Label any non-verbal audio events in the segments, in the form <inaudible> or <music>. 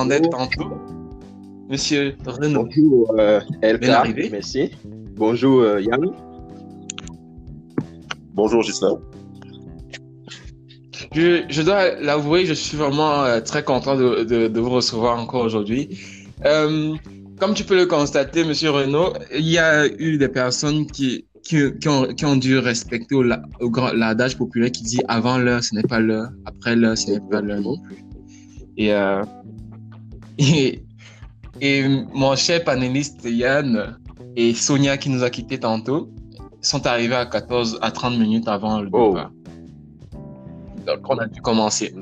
attendais tantôt. Monsieur Renaud. Bonjour euh, Bien LK, arrivé. merci. Bonjour euh, Yann. Bonjour Gislain. Je, je dois l'avouer, je suis vraiment euh, très content de, de, de vous recevoir encore aujourd'hui. Euh, comme tu peux le constater, Monsieur Renaud, il y a eu des personnes qui, qui, qui, ont, qui ont dû respecter au, la- au grand- l'adage populaire qui dit avant l'heure, ce n'est pas l'heure, après l'heure, ce n'est pas l'heure non plus. Et, euh, et, et mon cher panéliste Yann et Sonia qui nous a quittés tantôt sont arrivés à 14 à 30 minutes avant le Oh. départ. Donc on a dû commencer.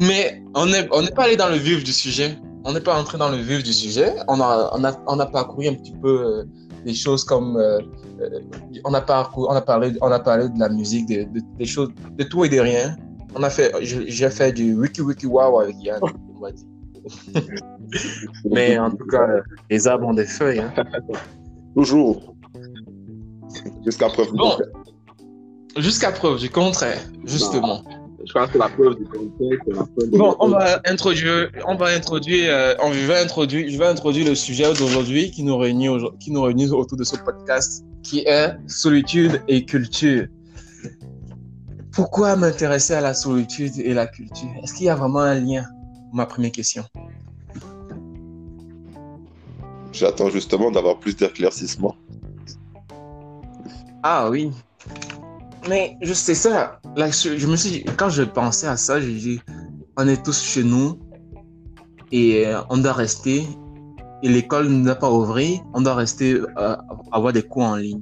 Mais on n'est on pas allé dans le vif du sujet. On n'est pas entré dans le vif du sujet. On a, on a, on a parcouru un petit peu euh, des choses comme. euh, euh, on, a parcouru, on, a parlé, on a parlé de la musique, de, de- des choses, de tout et de rien. On a fait, je- j'ai fait du wiki wiki wow avec Yann, on va dire. <laughs> Mais en tout cas, les arbres ont des feuilles. hein. <laughs> Toujours. Jusqu'à preuve du Bon. contraire. Jusqu'à preuve du contraire, justement. Je pense que la preuve du contraire, c'est la preuve Bon, on va introduire, on va introduire, euh, on va introduire, je vais introduire le sujet d'aujourd'hui qui nous réunit, aujourd- qui nous réunit autour de ce podcast, qui est solitude et culture. Pourquoi m'intéresser à la solitude et la culture? Est-ce qu'il y a vraiment un lien? Ma première question. J'attends justement d'avoir plus d'éclaircissement. Ah oui. Mais je sais ça. Là, je, je me suis quand je pensais à ça, j'ai dit, on est tous chez nous et euh, on doit rester. Et l'école ne doit pas ouvrir, on doit rester, euh, avoir des cours en ligne.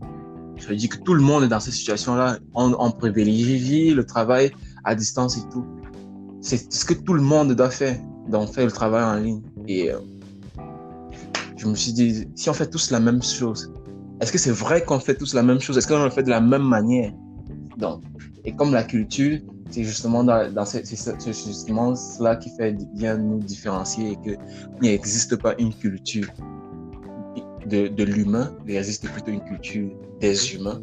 Je dis que tout le monde est dans cette situation-là. On, on privilégie le travail à distance et tout. C'est ce que tout le monde doit faire, donc faire le travail en ligne. Et euh, je me suis dit, si on fait tous la même chose, est-ce que c'est vrai qu'on fait tous la même chose? Est-ce qu'on le fait de la même manière? Donc, et comme la culture, c'est justement dans, dans ce- c'est ce- c'est justement cela qui fait bien nous différencier et que il n'existe pas une culture de, l'humain, il existe plutôt une culture des humains.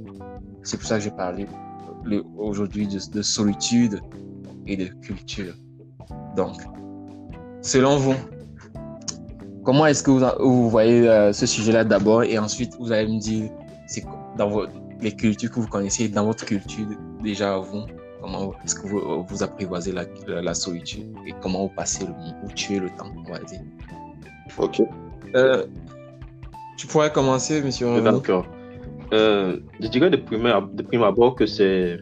C'est pour ça que j'ai parlé aujourd'hui de solitude et de culture. Donc, selon vous, comment est-ce que vous, vous voyez euh, ce sujet-là d'abord? Et ensuite vous allez me dire c'est dans vos, les cultures que vous connaissez, dans votre culture déjà vous, comment est-ce que vous, vous apprivoisez la, la, la solitude et comment vous passez le, vous tuez le temps, on va dire? Ok. Euh, tu pourrais commencer, monsieur D'accord. Euh, je dirais de prime, de prime abord que c'est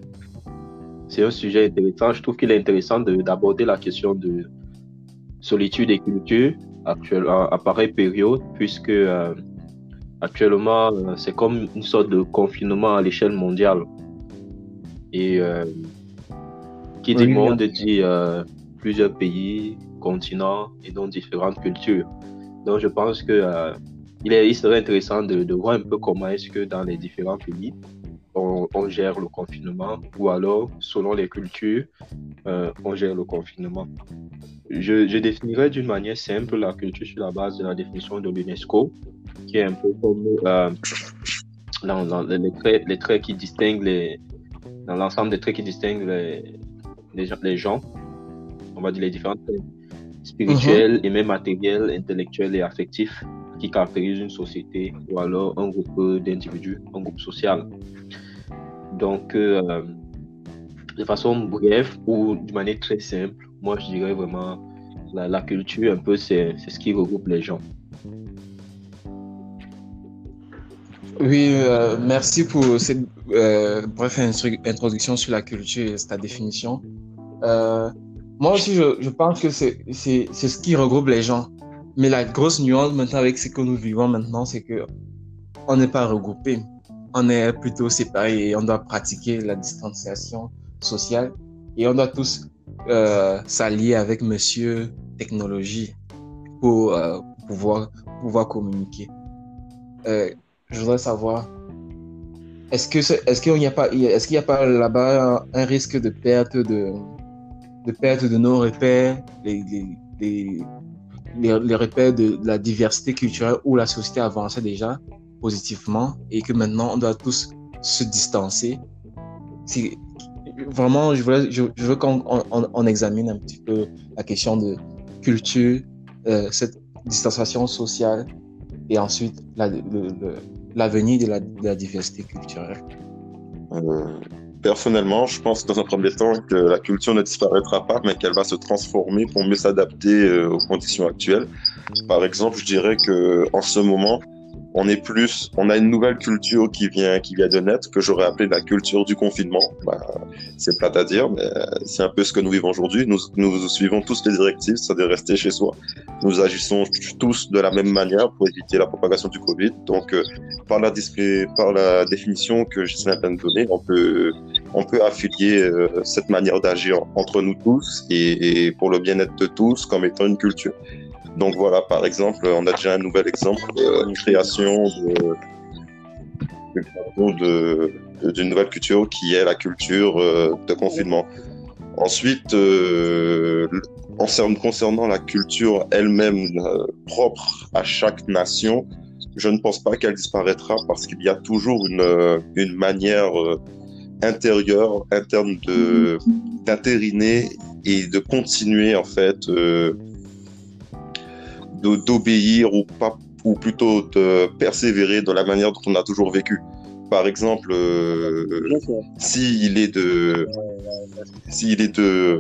c'est un sujet intéressant. Je trouve qu'il est intéressant de- d'aborder la question de solitude et culture actuelle, à, à pareille période, puisque euh, actuellement, euh, c'est comme une sorte de confinement à l'échelle mondiale. Et euh, qui dit Oui, monde dit euh, plusieurs pays, continents et donc différentes cultures. Donc je pense que il, est, il serait intéressant de, de voir un peu comment est-ce que dans les différents pays, on, on gère le confinement ou alors, selon les cultures, euh, on gère le confinement. Je, je définirais d'une manière simple la culture sur la base de la définition de l'UNESCO, qui est un peu comme euh, dans, dans les, traits, les traits qui distinguent les, dans l'ensemble des traits qui distinguent les, les, gens- les gens, on va dire les différents traits spirituels et même matériels, intellectuels et affectifs qui caractérisent une société ou alors un groupe d'individus, un groupe social. Donc, euh, de façon brève ou de manière très simple, moi je dirais vraiment la, la culture, un peu, c'est ce qui regroupe les gens. Oui, euh, merci pour cette euh, brève instru- introduction sur la culture et ta définition. Euh, moi aussi, je, pense que c'est ce qui regroupe les gens. Mais la grosse nuance maintenant avec ce que nous vivons maintenant, c'est que on n'est pas regroupés. On est plutôt séparés et on doit pratiquer la distanciation sociale et on doit tous euh, s'allier avec Monsieur Technologie pour euh, pouvoir, pouvoir communiquer. Euh, je voudrais savoir, est-ce que est-ce qu'il n'y a pas est-ce qu'il a pas là-bas un risque de perte de de perte de nos repères, les, les, les, les, les repères de, de la diversité culturelle où la société avançait déjà? Positivement et que maintenant on doit tous se distancer. Vraiment, je, veux qu'on on, on examine un petit peu la question de culture, euh, cette distanciation sociale et ensuite l'avenir de, la, de la diversité culturelle euh, Personnellement, je pense dans un premier temps que la culture ne disparaîtra pas, mais qu'elle va se transformer pour mieux s'adapter euh, aux conditions actuelles. Par exemple, je dirais que en ce moment, on est plus, on a une nouvelle culture qui vient, qui vient de naître, que j'aurais appelé la culture du confinement. Bah, c'est plate à dire, mais c'est un peu ce que nous vivons aujourd'hui. Nous, nous suivons tous les directives, c'est-à-dire rester chez soi. Nous agissons tous de la même manière pour éviter la propagation du Covid. Donc, euh, par la par la définition que je viens de donner, on peut, on peut affilier euh, cette manière d'agir entre nous tous et, et pour le bien-être de tous comme étant une culture. Donc voilà, par exemple, on a déjà un nouvel exemple de création d'une nouvelle culture qui est la culture euh, de confinement. Ensuite, euh, concernant la culture elle-même euh, propre à chaque nation, je ne pense pas qu'elle disparaîtra parce qu'il y a toujours une, une manière intérieure, interne de d'intériner et de continuer en fait d'obéir ou pas ou plutôt de persévérer dans la manière dont on a toujours vécu. Par exemple, euh, s'il est de s'il est de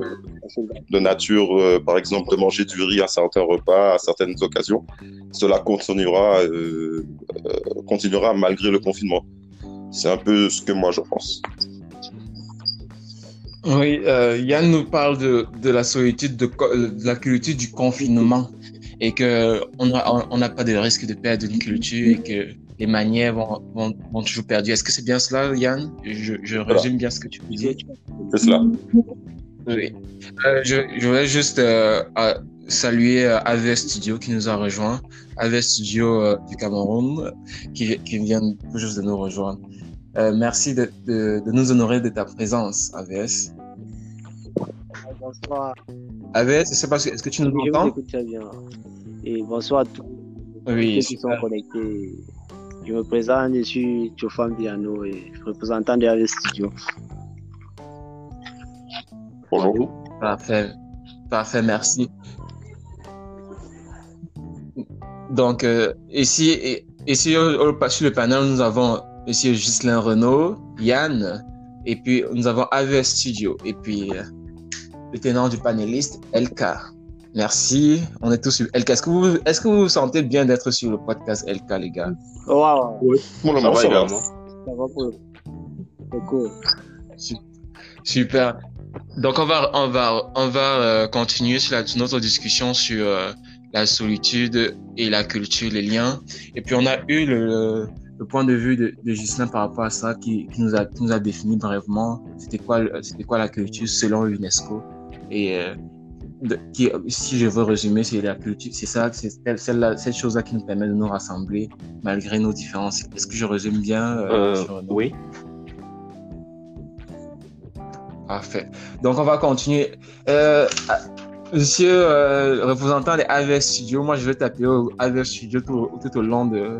de nature, euh, par exemple, de manger du riz à certains repas, à certaines occasions, cela continuera euh, continuera malgré le confinement. C'est un peu ce que moi je pense. Oui, Yann nous parle de, de la solitude, de, de, la culture du confinement et qu'on n'a on, pas de risque de perdre une culture et que les manières vont, vont, toujours perdues. Est-ce que c'est bien cela, Yann? Je, je résume bien ce que tu veux dire. C'est cela. Oui. Euh, je, je, voulais juste euh, saluer euh, AV Studio qui nous a rejoint. AV Studio euh, du Cameroun qui, qui vient juste de nous rejoindre. merci de, de, de, nous honorer de ta présence, AVS. Bonsoir. AVS, je sais pas, est-ce que tu nous entends? Je très bien. Et bonsoir à tous oui, ceux qui sont connectés. Je me présente, je suis Tchofam Biano et représentant de AV Studio. Bonjour. Parfait. Parfait, merci. Donc, euh, ici, ici au, sur le panel, nous avons Monsieur Ghislain Renault, Yann, et puis nous avons AV Studio, et puis euh, le tenant du panéliste, LK. Merci. On est tous sur LK. Est-ce que vous, est-ce que vous vous sentez bien d'être sur le podcast LK, les gars? Wow. Oui, moment, ça va. Ça va pour C'est cool. Super. Donc, on va, on va, on va euh, continuer sur la, notre discussion sur euh, la solitude et la culture, les liens. Et puis, on a eu le, le point de vue de, de Gislain par rapport à ça qui, qui, nous, a, qui nous a défini brièvement c'était quoi, c'était quoi la culture selon l'UNESCO? Et euh, qui, si je veux résumer, c'est la culture, c'est ça, c'est celle cette chose-là qui nous permet de nous rassembler malgré nos différences. Est-ce que je résume bien euh, Oui. Parfait. Donc, on va continuer. Euh, monsieur euh, représentant des AVS Studio, moi, je vais taper au AVS Studio tout, tout au long de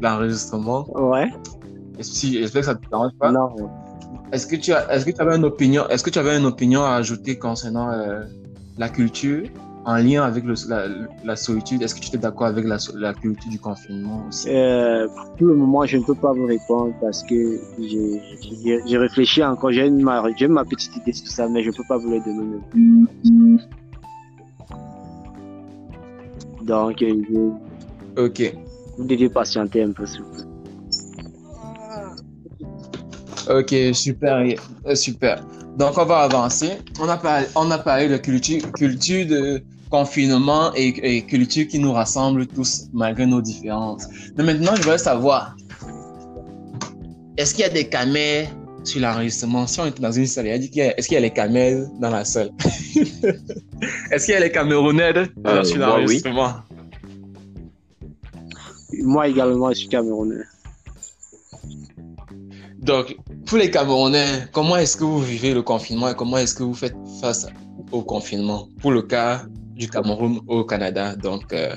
l'enregistrement. Ouais. J'espère que ça ne te dérange pas? Non. Est-ce que tu as, est-ce que tu avais une opinion, est-ce que tu avais une opinion à ajouter concernant euh, la culture en lien avec le, la, la, solitude? Est-ce que tu étais d'accord avec la, la, culture du confinement aussi? Euh, Pour le moment, je ne peux pas vous répondre parce que j'ai réfléchi encore. J'ai ma, ma petite idée sur ça, mais je ne peux pas vous le donner. Donc, euh, je... ok. Vous devez patienter un peu, s'il vous plaît. Ok, super, euh, super. Donc, on va avancer. On a parlé, on a parlé de culture, culture de confinement et, culture qui nous rassemble tous malgré nos différences. Mais maintenant, je voudrais savoir, est-ce qu'il y a des camels sur l'enregistrement? Si on est dans une salle, est-ce qu'il y a les camels dans la salle? <laughs> Est-ce qu'il y a les Camerounais euh, sur l'enregistrement? Moi également, je suis Camerounais. Donc, pour les Camerounais, comment est-ce que vous vivez le confinement et comment est-ce que vous faites face au confinement pour le cas du Cameroun au Canada? Donc, euh,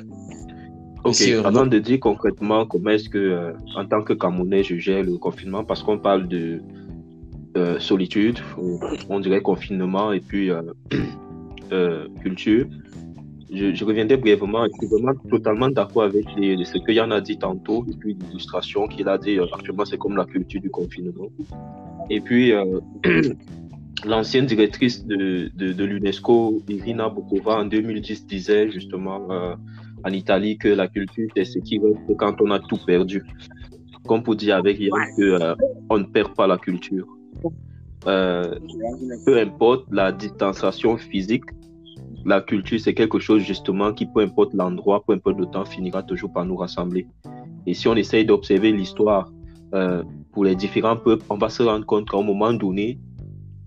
ok, avant de dire concrètement comment est-ce que, euh, en tant que Camerounais, je gère le confinement, parce qu'on parle de euh, solitude, on dirait confinement et puis <clears throat> culture. Je, reviendrai brièvement. Je suis vraiment totalement d'accord avec les, ce que Yann a dit tantôt, et puis l'illustration qu'il a dit. Euh, actuellement, c'est comme la culture du confinement. Et puis, euh, <clears throat> l'ancienne directrice de, l'UNESCO, Irina Bokova, en 2010, disait justement euh, en Italie que la culture, c'est ce qui reste quand on a tout perdu. Comme pour dire avec Yann on ne perd pas la culture. peu importe la distanciation physique, la culture, c'est quelque chose justement qui, peu importe l'endroit, peu importe le temps, finira toujours par nous rassembler. Et si on essaye d'observer l'histoire euh, pour les différents peuples, on va se rendre compte qu'à un moment donné,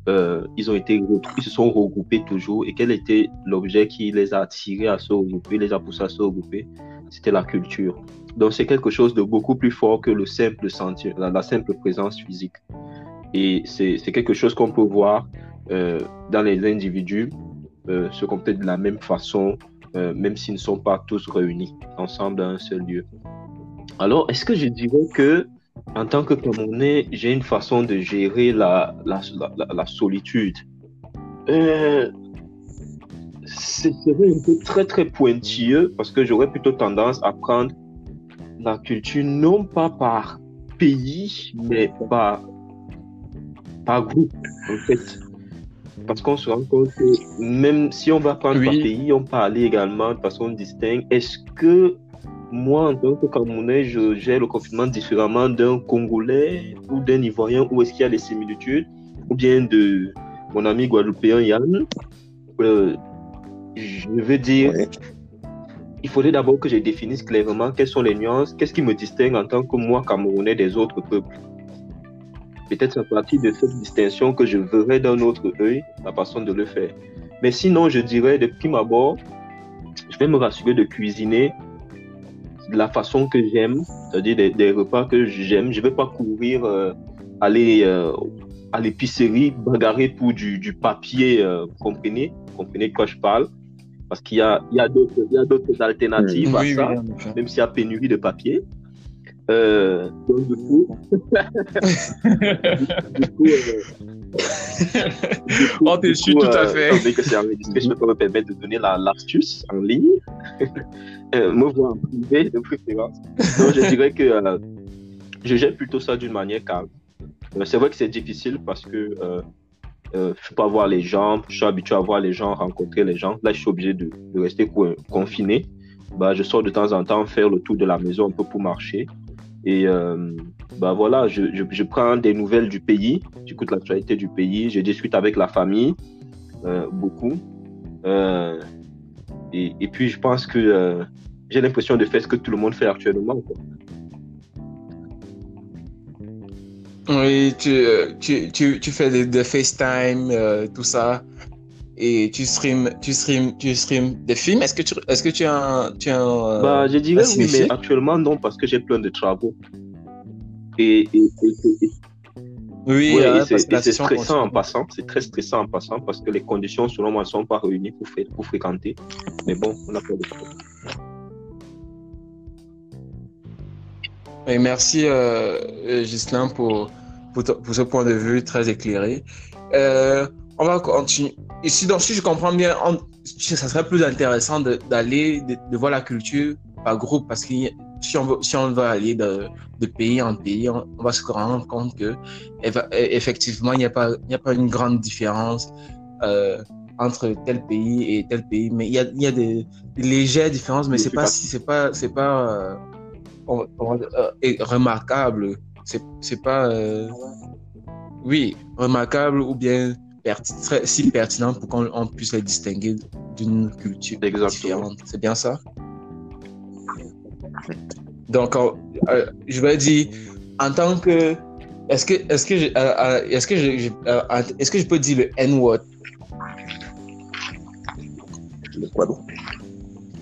euh, ils ont été ils se sont regroupés toujours. Et quel était l'objet qui les a attirés à se regrouper, les a poussés à se regrouper? C'était la culture. Donc c'est quelque chose de beaucoup plus fort que le simple la, simple présence physique. Et c'est quelque chose qu'on peut voir euh, dans les individus euh, se comporter de la même façon, euh, même s'ils ne sont pas tous réunis ensemble dans un seul lieu. Alors, est-ce que je dirais que, en tant que Camerounais, j'ai une façon de gérer la, la, la, solitude? Euh, Ce serait un peu très, très pointilleux parce que j'aurais plutôt tendance à prendre la culture non pas par pays, mais par, par groupe, en fait. Parce qu'on se rend compte que même si on va prendre par pays, on aller également de façon distincte. Est-ce que moi, en tant que Camerounais, je gère le confinement différemment d'un Congolais ou d'un Ivoirien Ou est-ce qu'il y a des similitudes? Ou bien de mon ami guadeloupéen Yann euh, Je veux dire, il faudrait d'abord que je définisse clairement quelles sont les nuances, qu'est-ce qui me distingue en tant que moi, Camerounais, des autres peuples. Peut-être à partir de cette distinction que je verrai d'un autre œil la façon de le faire. Mais sinon, je dirais de prime abord, je vais me rassurer de cuisiner de la façon que j'aime, c'est-à-dire des, repas que j'aime. Je ne vais pas courir, euh, aller euh, à l'épicerie, bagarrer pour du, papier, euh, comprenez, comprenez de quoi je parle? Parce qu'il y a, il y a d'autres alternatives à ça, même s'il y a pénurie de papier. Euh, donc, du coup, du coup, euh, oh, t'es tout à euh, fait. que c'est est-ce que je peux me permettre de donner l'astuce en ligne <laughs> euh, Me voir en privé de préférence. Donc, je dirais que euh, je gère plutôt ça d'une manière calme. c'est vrai que c'est difficile parce que je peux pas voir les gens, je suis habitué à voir les gens, rencontrer les gens. Là, je suis obligé de, de rester confiné. Bah, je sors de temps en temps faire le tour de la maison un peu pour marcher. Et euh, bah voilà, je, je, prends des nouvelles du pays, j'écoute l'actualité du pays, je discute avec la famille, euh, beaucoup. Euh, et, et, puis je pense que j'ai l'impression de faire ce que tout le monde fait actuellement. Oui, tu, tu, tu, tu fais des, FaceTime, tout ça et tu streams, tu stream, tu stream des films. Est-ce que tu, est-ce que tu as un, tu as un, Bah, je dirais oui, mais actuellement non parce que j'ai plein de travaux. Et, et, et, oui, c'est stressant en passant. C'est très stressant en passant parce que les conditions selon moi ne sont pas réunies pour, faire, pour fréquenter. Mais bon, on a pas de problème. Et merci euh, Gislain pour, pour, pour, ce point de vue très éclairé. Euh, on va continuer. Ici, donc, si je comprends bien, ça serait plus intéressant d'aller, de, voir la culture par groupe, parce que si on, veut, si on va aller de, pays en pays, on, va se rendre compte que effectivement, il n'y a, pas, il a pas une grande différence euh, entre tel pays et tel pays, mais il y a, il y a des, légères différences, mais c'est pas, si pas, c'est pas euh, euh, remarquable. C'est pas, oui, remarquable ou bien si pertinent pour qu'on puisse les distinguer d'une culture différente. C'est bien ça? Donc, euh, je vais dire, en tant que. Est-ce que, est-ce que, je, euh, euh, est-ce que, je, est-ce que je peux dire le N-word? Le quoi donc?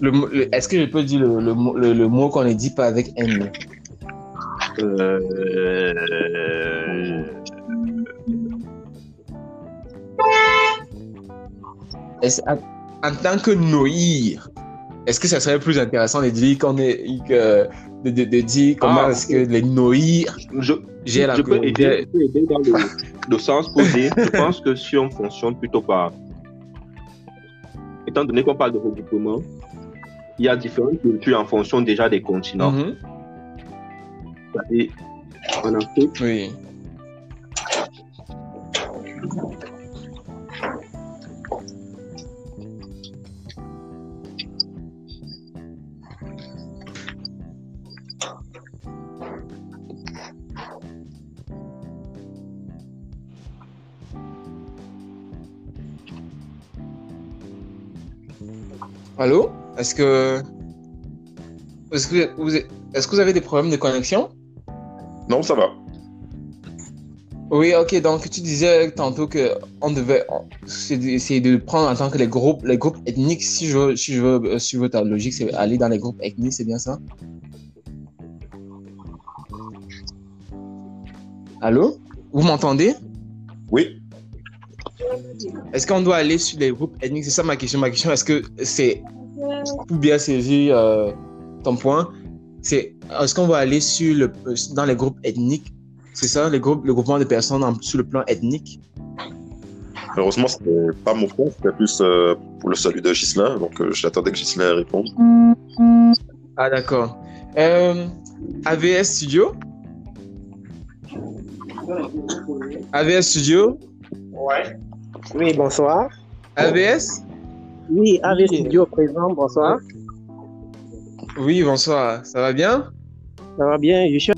Le, est-ce que je peux dire le, le, le mot qu'on ne dit pas avec N? Euh en, tant que noïr, est-ce que ça serait plus intéressant de dire qu'on est que de, de, dire comment ah, est-ce que les la je peux aider, dans le, sens pour dire je pense que si on fonctionne plutôt par étant donné qu'on parle de regroupement, il y a différentes cultures en fonction déjà des continents. Mhm. Et en Afrique, Oui. Est-ce que... Est-ce que vous... Est-ce que vous avez des problèmes de connexion? Non, ça va. Oui, ok. Donc, tu disais tantôt que on devait essayer de prendre en tant que les groupes, les groupes ethniques. Si je veux, si je veux euh, suivre ta logique, c'est aller dans les groupes ethniques, c'est bien ça? Allô? Vous m'entendez? Oui. Est-ce qu'on doit aller sur les groupes ethniques? C'est ça ma question. Ma question, est-ce que c'est pour bien saisir euh, ton point? C'est est-ce qu'on va aller sur le, dans les groupes ethniques? C'est ça, les groupes, le groupement de personnes en- sur le plan ethnique? Heureusement, c'était pas mon point, c'était plus euh, pour le salut de Gislain. Donc, euh, j'attendais que Gislain réponde. Ah, d'accord. Euh, AVS Studio? AVS Studio? Oui, bonsoir. AVS? Oui, AV Studio présent, bonsoir. Oui, bonsoir. Ça va bien? Ça va bien? Je suis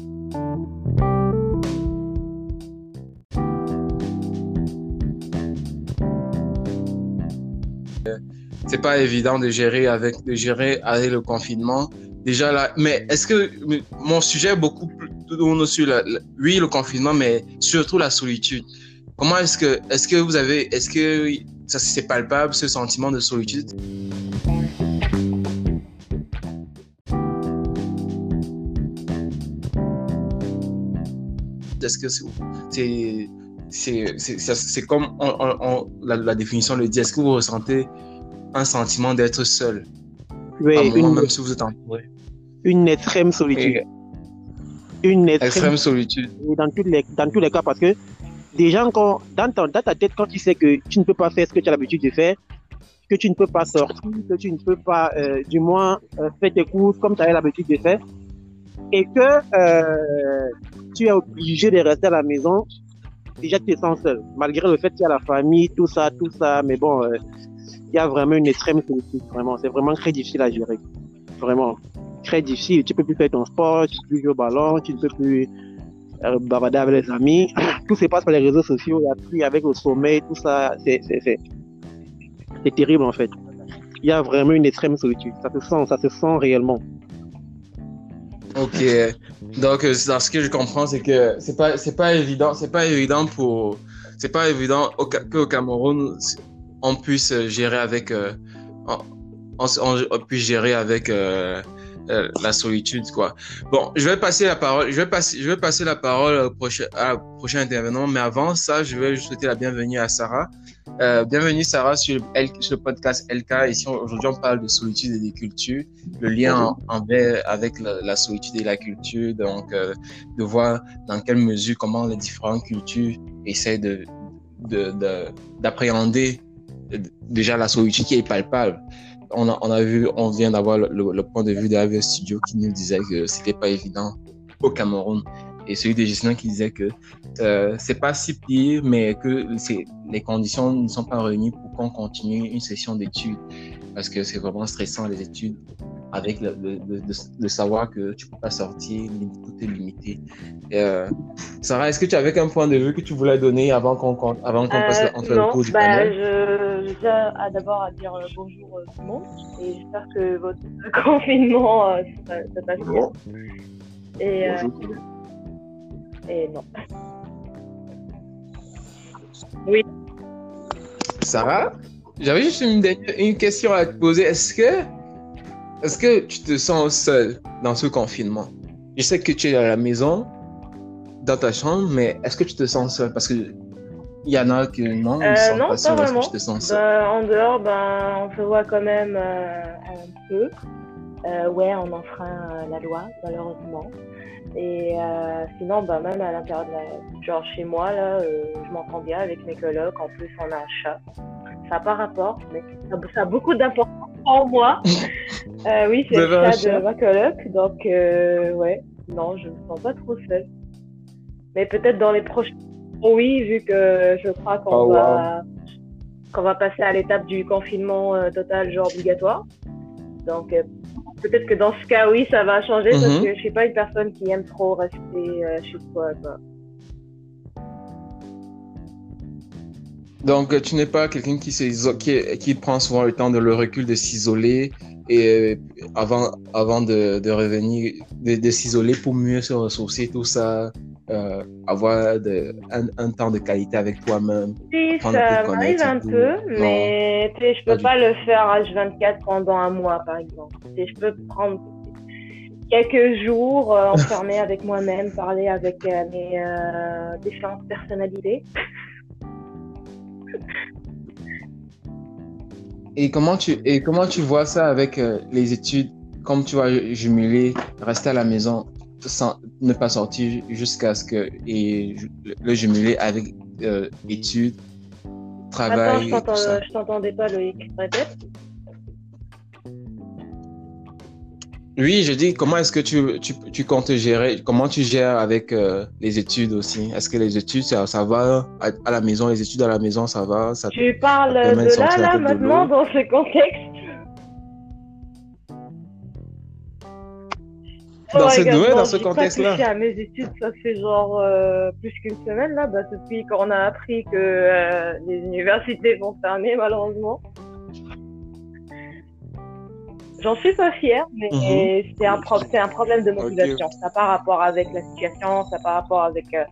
c'est pas évident de gérer avec de gérer avec le confinement. Déjà là, mais est-ce que mon sujet est beaucoup plus tourne sur la, la- oui le confinement, mais surtout la solitude. Comment est-ce que est-ce que vous avez est-ce que ça c'est palpable ce sentiment de solitude? Est-ce que c'est c'est comme on- on- on- la, la définition le dit. Est-ce que vous ressentez un sentiment d'être seul, oui, moment, une, même si vous êtes entouré. une extrême solitude. Et Une extrême, extrême solitude. solitude dans, tous les, dans tous les cas parce que déjà, quand, dans, ta tête, quand tu sais que tu ne peux pas faire ce que tu as l'habitude de faire, que tu ne peux pas sortir, que tu ne peux pas, euh, du moins, euh, faire tes courses comme tu avais l'habitude de faire, et que euh, tu es obligé de rester à la maison, déjà tu te sens seul, malgré le fait qu'il y a la famille, tout ça, tout ça, mais bon, il y a vraiment une extrême solitude, vraiment, c'est vraiment très difficile à gérer, vraiment, très difficile, tu peux plus faire ton sport, tu peux plus jouer au ballon, tu ne peux plus euh, avec les amis, <clears throat> tout se passe par les réseaux sociaux, il y a plus avec le sommeil, tout ça, c'est, terrible en fait. Il y a vraiment une extrême solitude, ça se sent, ça se sent réellement. Ok. Donc, euh, ce que je comprends, c'est que c'est pas, c'est pas évident, c'est pas évident pour, c'est pas évident au, qu'au Cameroun, on puisse gérer avec, euh, on puisse gérer avec euh, euh, la solitude, quoi. Bon, je vais passer la parole, je vais passer, je vais passer la parole au prochain, prochain intervenant, mais avant ça, je vais souhaiter la bienvenue à Sarah. Euh, bienvenue Sarah sur, L- sur le podcast LK. Ici, aujourd'hui, on parle de solitude et des cultures le lien en- envers avec la, solitude et la culture, donc euh, de voir dans quelle mesure comment les différentes cultures essaient de- d'appréhender euh, déjà la solitude qui est palpable. On a, on a vu, on vient d'avoir le, point de vue d'AV Studio qui nous disait que c'était pas évident au Cameroun. Et celui de Gislain qui disait que euh, c'est pas si pire, mais que c'est les conditions ne sont pas réunies pour qu'on continue une session d'études. Parce que c'est vraiment stressant les études avec le, le- le- savoir que tu peux pas sortir, tout est limité. Euh, Sarah, est-ce que tu avais un point de vue que tu voulais donner avant qu'on qu'on- avant qu'on passe Euh, entre non, le cours du bah, panel? je, je tiens à d'abord à dire euh, bonjour euh, tout le monde. Et j'espère que votre <laughs> confinement euh, ça, ça passe bien. Et, euh, et non. <laughs> Sarah, j'avais juste une, dernière- une question à te poser. Est-ce que, est-ce que tu te sens seul dans ce confinement? Je sais que tu es à la maison, dans ta chambre, mais est-ce que tu te sens seul? Parce que il y en a que non, ils Euh, sont non, pas que vraiment. sens seul Bah, en dehors, ben, on se voit quand même euh, un peu. Euh, ouais, on enfreint la loi, malheureusement. Et euh, sinon, bah, même à l'intérieur de la... Genre chez moi, là, euh, je m'entends bien avec mes colocs. En plus, on a un chat. ça n'a pas rapport, mais ça, ça a beaucoup d'importance pour moi. <laughs> Euh, oui, c'est le chat de ma coloc, donc ouais, non, je me sens pas trop seule. Mais peut-être dans les prochains oui, vu que je crois qu'on Oh, va qu'on va passer à l'étape du confinement euh, total, genre obligatoire. Donc euh, peut-être que dans ce cas, oui, ça va changer parce Mhm. que je suis pas une personne qui aime trop rester euh, chez soi. Quoi. Donc, tu n'es pas quelqu'un qui, qui, qui prend souvent le temps de le recul de s'isoler et euh, avant, avant de, de revenir, de, de s'isoler pour mieux se ressourcer, tout ça, euh, avoir de, un, un temps de qualité avec toi-même. Si, à ça m'arrive un tout. peu, Non. mais tu sais, je peux pas le faire H24 pendant un mois, par exemple. Je peux prendre quelques jours euh, enfermé avec moi-même, parler avec euh, mes différentes personnalités. Et comment tu, et comment tu vois ça avec euh, les études, comme tu vas jumeler, rester à la maison sans ne pas sortir jusqu'à ce que, et le, le jumeler avec euh, études, Attends, travail, tout ça. je t'entendais pas, Loïc. Répète. Oui, je dis, comment est-ce que tu, tu, tu comptes gérer, comment tu gères avec euh, les études aussi? Est-ce que les études, ça, ça va à, à la maison, les études à la maison, ça va? Ça, Tu parles de là, là, maintenant, dans ce contexte? Dans Oh, ce regarde, domaine, non, dans ce contexte-là? à mes études, ça fait genre euh, plus qu'une semaine là, bah, depuis qu'on a appris que euh, les universités vont fermer malheureusement. J'en suis pas fière, mais Mhm. c'est un, pro- un problème de motivation. Ça n'a pas rapport avec la situation, ça n'a pas rapport avec euh,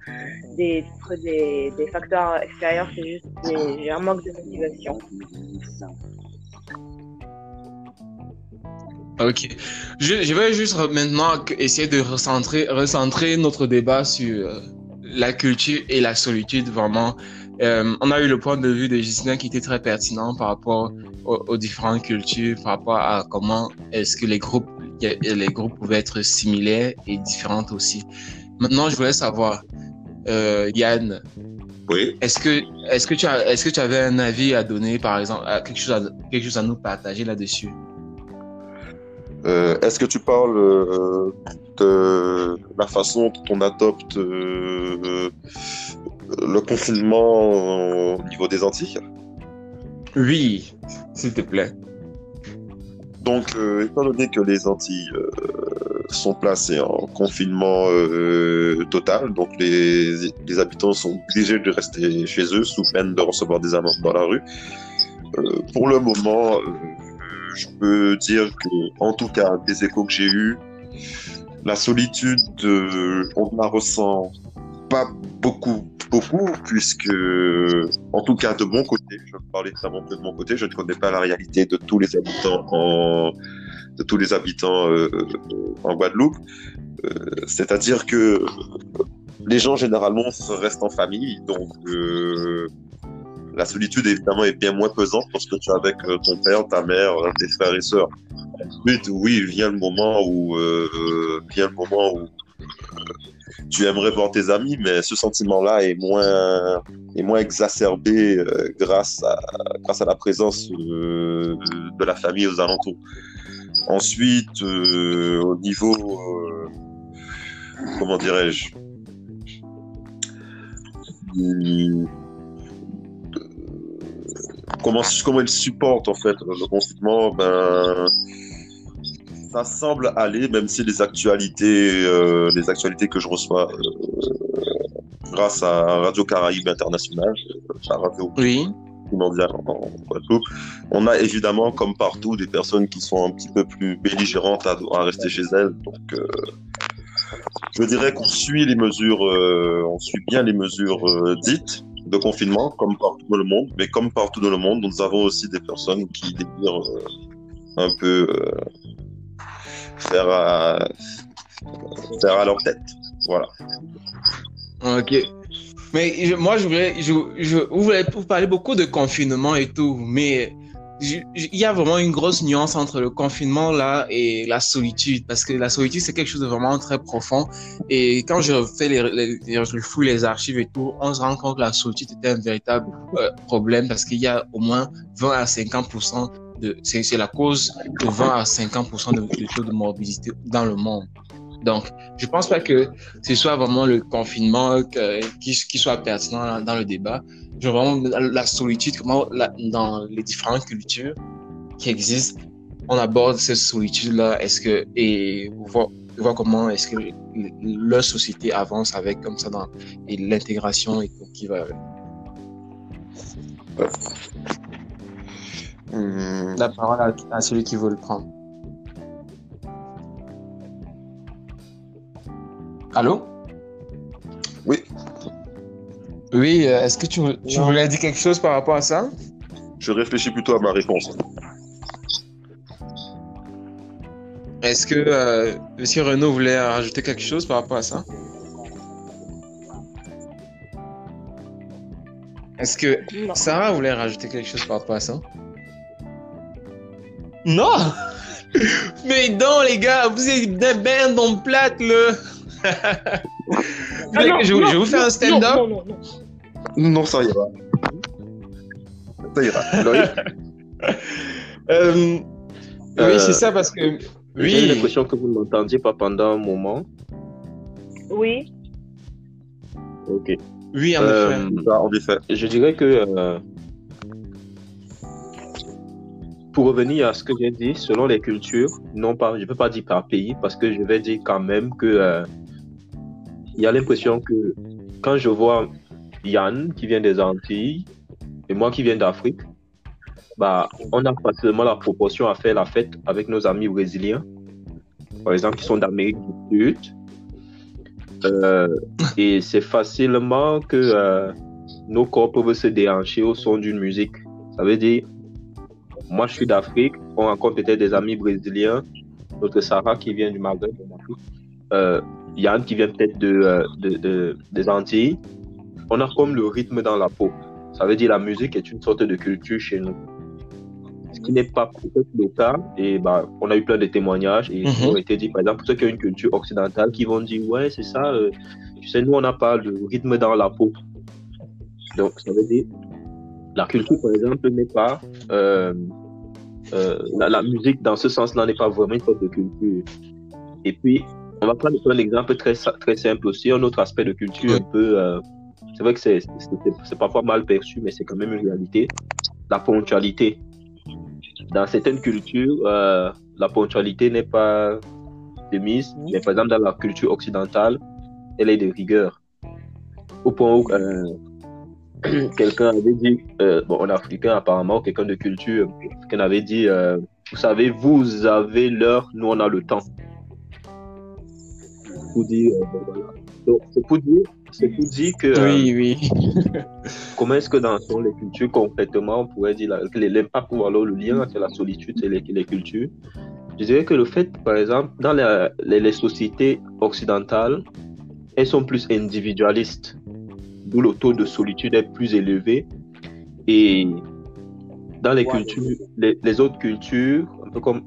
des, des, des facteurs extérieurs, c'est juste j'ai un manque de motivation. Ok. Je, je vais juste maintenant essayer de recentrer, recentrer notre débat sur euh, la culture et la solitude, vraiment. Euh, on a eu le point de vue de Gislain qui était très pertinent par rapport aux, aux différentes cultures, par rapport à comment est-ce que les groupes, les groupes pouvaient être similaires et différents aussi. Maintenant, je voulais savoir, euh, Yann, Oui. est-ce que, est-ce que tu as, est-ce que tu avais un avis à donner, par exemple, à quelque chose à, quelque chose à nous partager là-dessus? Euh, Est-ce que tu parles euh, de la façon dont on adopte euh, le confinement au niveau des Antilles Oui, s'il te plaît. Donc, euh, étant donné que les Antilles euh, sont placées en confinement euh, total, donc les, les habitants sont obligés de rester chez eux sous peine de recevoir des amendes dans la rue. Euh, pour le moment, euh, je peux dire que, en tout cas, des échos que j'ai eus, la solitude, euh, on ne la ressent pas beaucoup, beaucoup, puisque, en tout cas, de mon côté, je parler notamment de mon côté, je ne connais pas la réalité de tous les habitants en, de tous les habitants euh, en Guadeloupe. Euh, C'est-à-dire que les gens généralement restent en famille, donc euh, la solitude évidemment est bien moins pesante parce que tu es avec euh, ton père, ta mère, euh, tes frères et sœurs. Ensuite, oui, vient le moment où euh, vient le moment où euh, tu aimerais voir tes amis, mais ce sentiment-là est moins est moins exacerbé euh, grâce à grâce à la présence euh, de la famille aux alentours. Ensuite, euh, au niveau comment dirais-je comment comment ils supportent en fait le confinement ben ça semble aller même si les actualités euh, les actualités que je reçois euh, grâce à Radio Caraïbes International la radio Oui. mondiale en Guadeloupe on a évidemment comme partout des personnes qui sont un petit peu plus belligérantes à, à rester chez elles donc euh, je dirais qu'on suit les mesures on suit bien les mesures dites de confinement, comme partout dans le monde. Mais comme partout dans le monde, nous avons aussi des personnes qui désirent euh, un peu euh, faire, à, faire à leur tête. Voilà. Ok. Mais moi, je voulais, je, je, vous voulez beaucoup de confinement et tout, mais il y a vraiment une grosse nuance entre le confinement là et la solitude parce que la solitude c'est quelque chose de vraiment très profond et quand je fais les, les- je fouille les archives et tout on se rend compte que la solitude était un véritable euh, problème parce qu'il y a au moins 20 à 50 c'est la cause de 20 à 50 de, de taux de morbidité dans le monde. Donc je pense pas que ce soit vraiment le confinement qui, soit pertinent dans- le débat. Je vois vraiment la, solitude, comment dans les différentes cultures qui existent, on aborde cette solitude-là, est-ce que, et voir, voir comment est-ce que leur société avance avec comme ça dans, l'intégration et tout qui va Hum, La parole à, à celui qui veut le prendre. Allô? Oui. Oui, euh, est-ce que tu, tu voulais dire quelque chose par rapport à ça? Je réfléchis plutôt à ma réponse. Est-ce que euh, Monsieur Renaud voulait rajouter quelque chose par rapport à ça? Est-ce que Non. Sarah voulait rajouter quelque chose par rapport à ça? Non <laughs> Mais non, les gars, vous êtes des bains dans le plate, voulez Ah non, je, non, je vous fais non, un stand-up? Non, non, non, non. Non, ça ira. Ça ira. Loïc, <laughs> Euh, Oui, Euh, c'est ça, parce que... J'ai Oui, l'impression que vous ne m'entendiez pas pendant un moment. Oui. Ok. oui, en Euh, effet. en effet. Je dirais que pour revenir à ce que j'ai dit, selon les cultures, non pas, je ne peux pas dire par pays, parce que je vais dire quand même que euh, il y a l'impression que quand je vois Yann qui vient des Antilles et moi qui viens d'Afrique, bah, on a facilement la proportion à faire la fête avec nos amis brésiliens, par exemple, qui sont d'Amérique du Sud. Euh, et c'est facilement que euh, nos corps peuvent se déhancher au son d'une musique. Ça veut dire, moi je suis d'Afrique, on rencontre peut-être des amis brésiliens, notre Sarah qui vient du Maghreb, euh, Yann qui vient peut-être de, euh, de- de- des Antilles. On a comme le rythme dans la peau. Ça veut dire la musique est une sorte de culture chez nous. Ce qui n'est pas peut-être le cas. Et bah, on a eu plein de témoignages et Mhm. ont été dit, par exemple, pour ceux qui ont une culture occidentale, qui vont dire, ouais, c'est ça, euh, tu sais, nous, on n'a pas le rythme dans la peau. Donc, ça veut dire, la culture, par exemple, n'est pas, euh, euh, la, la musique, dans ce sens-là, n'est pas vraiment une sorte de culture. Et puis, on va prendre un exemple très, très simple aussi, un autre aspect de culture un peu, euh, c'est vrai que c'est parfois mal perçu, mais c'est quand même une réalité, la ponctualité. Dans certaines cultures, euh, la ponctualité n'est pas de mise, mais par exemple, dans la culture occidentale, elle est de rigueur. Au point où euh, <clears throat> quelqu'un avait dit, euh, bon, un Africain apparemment, quelqu'un de culture africaine avait dit, euh, vous savez, vous avez l'heure, nous on a le temps. Pour dire, euh, bon, voilà. Donc, c'est pour dire, c'est pour dire que euh, Oui, oui. <laughs> comment est-ce que dans les cultures concrètement on pourrait dire que l'impact ou alors le lien entre la solitude et les, les cultures je dirais que le fait par exemple dans la- les, les sociétés occidentales elles sont plus individualistes d'où le taux de solitude est plus élevé et dans les cultures les, les autres cultures un peu comme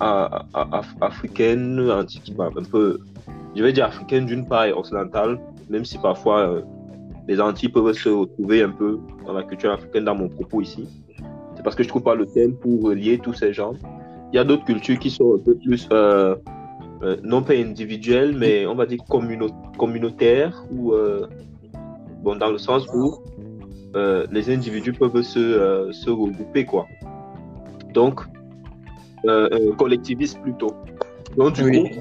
a- a- af- africaines antiques, bah, un peu je vais dire africaines d'une part et occidentale même si parfois euh, les Antilles peuvent se retrouver un peu dans la culture africaine dans mon propos ici. C'est parce que je trouve pas le thème pour relier tous ces gens. Il y a d'autres cultures qui sont un peu plus, euh, euh, non pas individuelles, mais on va dire communautaires, ou bon, dans le sens où euh, les individus peuvent se, euh, se regrouper, quoi. Donc, euh, euh, collectivistes plutôt. Donc, du Oui. coup,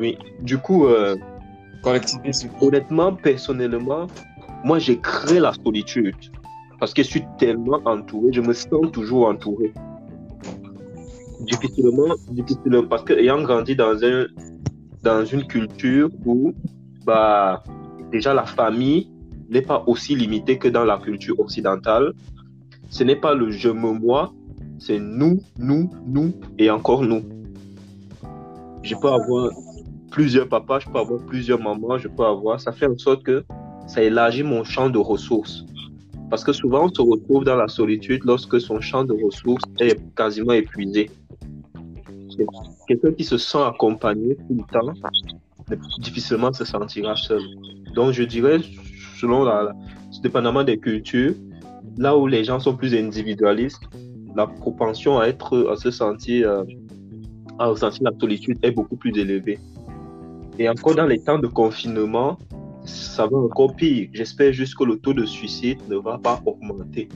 oui, du coup, Collectivisme. honnêtement, personnellement, moi, j'ai créé la solitude. Parce que je suis tellement entouré, je me sens toujours entouré. Difficilement, difficilement, parce que ayant grandi dans, un, dans une culture où, bah, déjà la famille n'est pas aussi limitée que dans la culture occidentale. Ce n'est pas le je me moi, c'est nous, nous, nous et encore nous. Je peux avoir plusieurs papas, je peux avoir plusieurs mamans, je peux avoir. Ça fait en sorte que ça élargit mon champ de ressources. Parce que souvent, on se retrouve dans la solitude lorsque son champ de ressources est quasiment épuisé. Quelqu'un qui se sent accompagné tout le temps, difficilement se sentira seul. Donc, je dirais, selon la, dépendamment des cultures, là où les gens sont plus individualistes, la propension à être, à se sentir, euh, à ressentir la solitude est beaucoup plus élevée. Et encore dans les temps de confinement, ça va encore pire. J'espère juste que le taux de suicide ne va pas augmenter.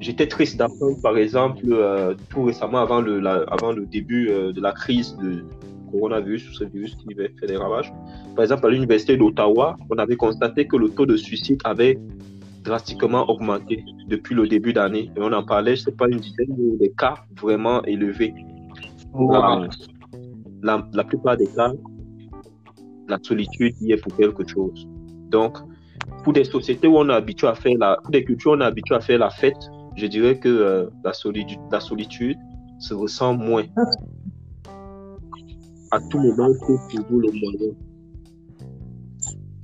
J'étais triste d'apprendre, par exemple, euh, tout récemment, avant le, avant le début euh, de la crise de coronavirus, ce virus qui fait des ravages. Par exemple, à l'université d'Ottawa, on avait constaté que le taux de suicide avait drastiquement augmenté depuis le début d'année. Et on en parlait, je ne sais pas, une dizaine de cas vraiment élevés. La, la, plupart des cas, la solitude y est pour quelque chose. Donc, pour des sociétés où on est habitué à faire la, pour des cultures où on est habitué à faire la fête, je dirais que euh, la, solitude, la solitude se ressent moins. À tout moment, c'est toujours le moyen.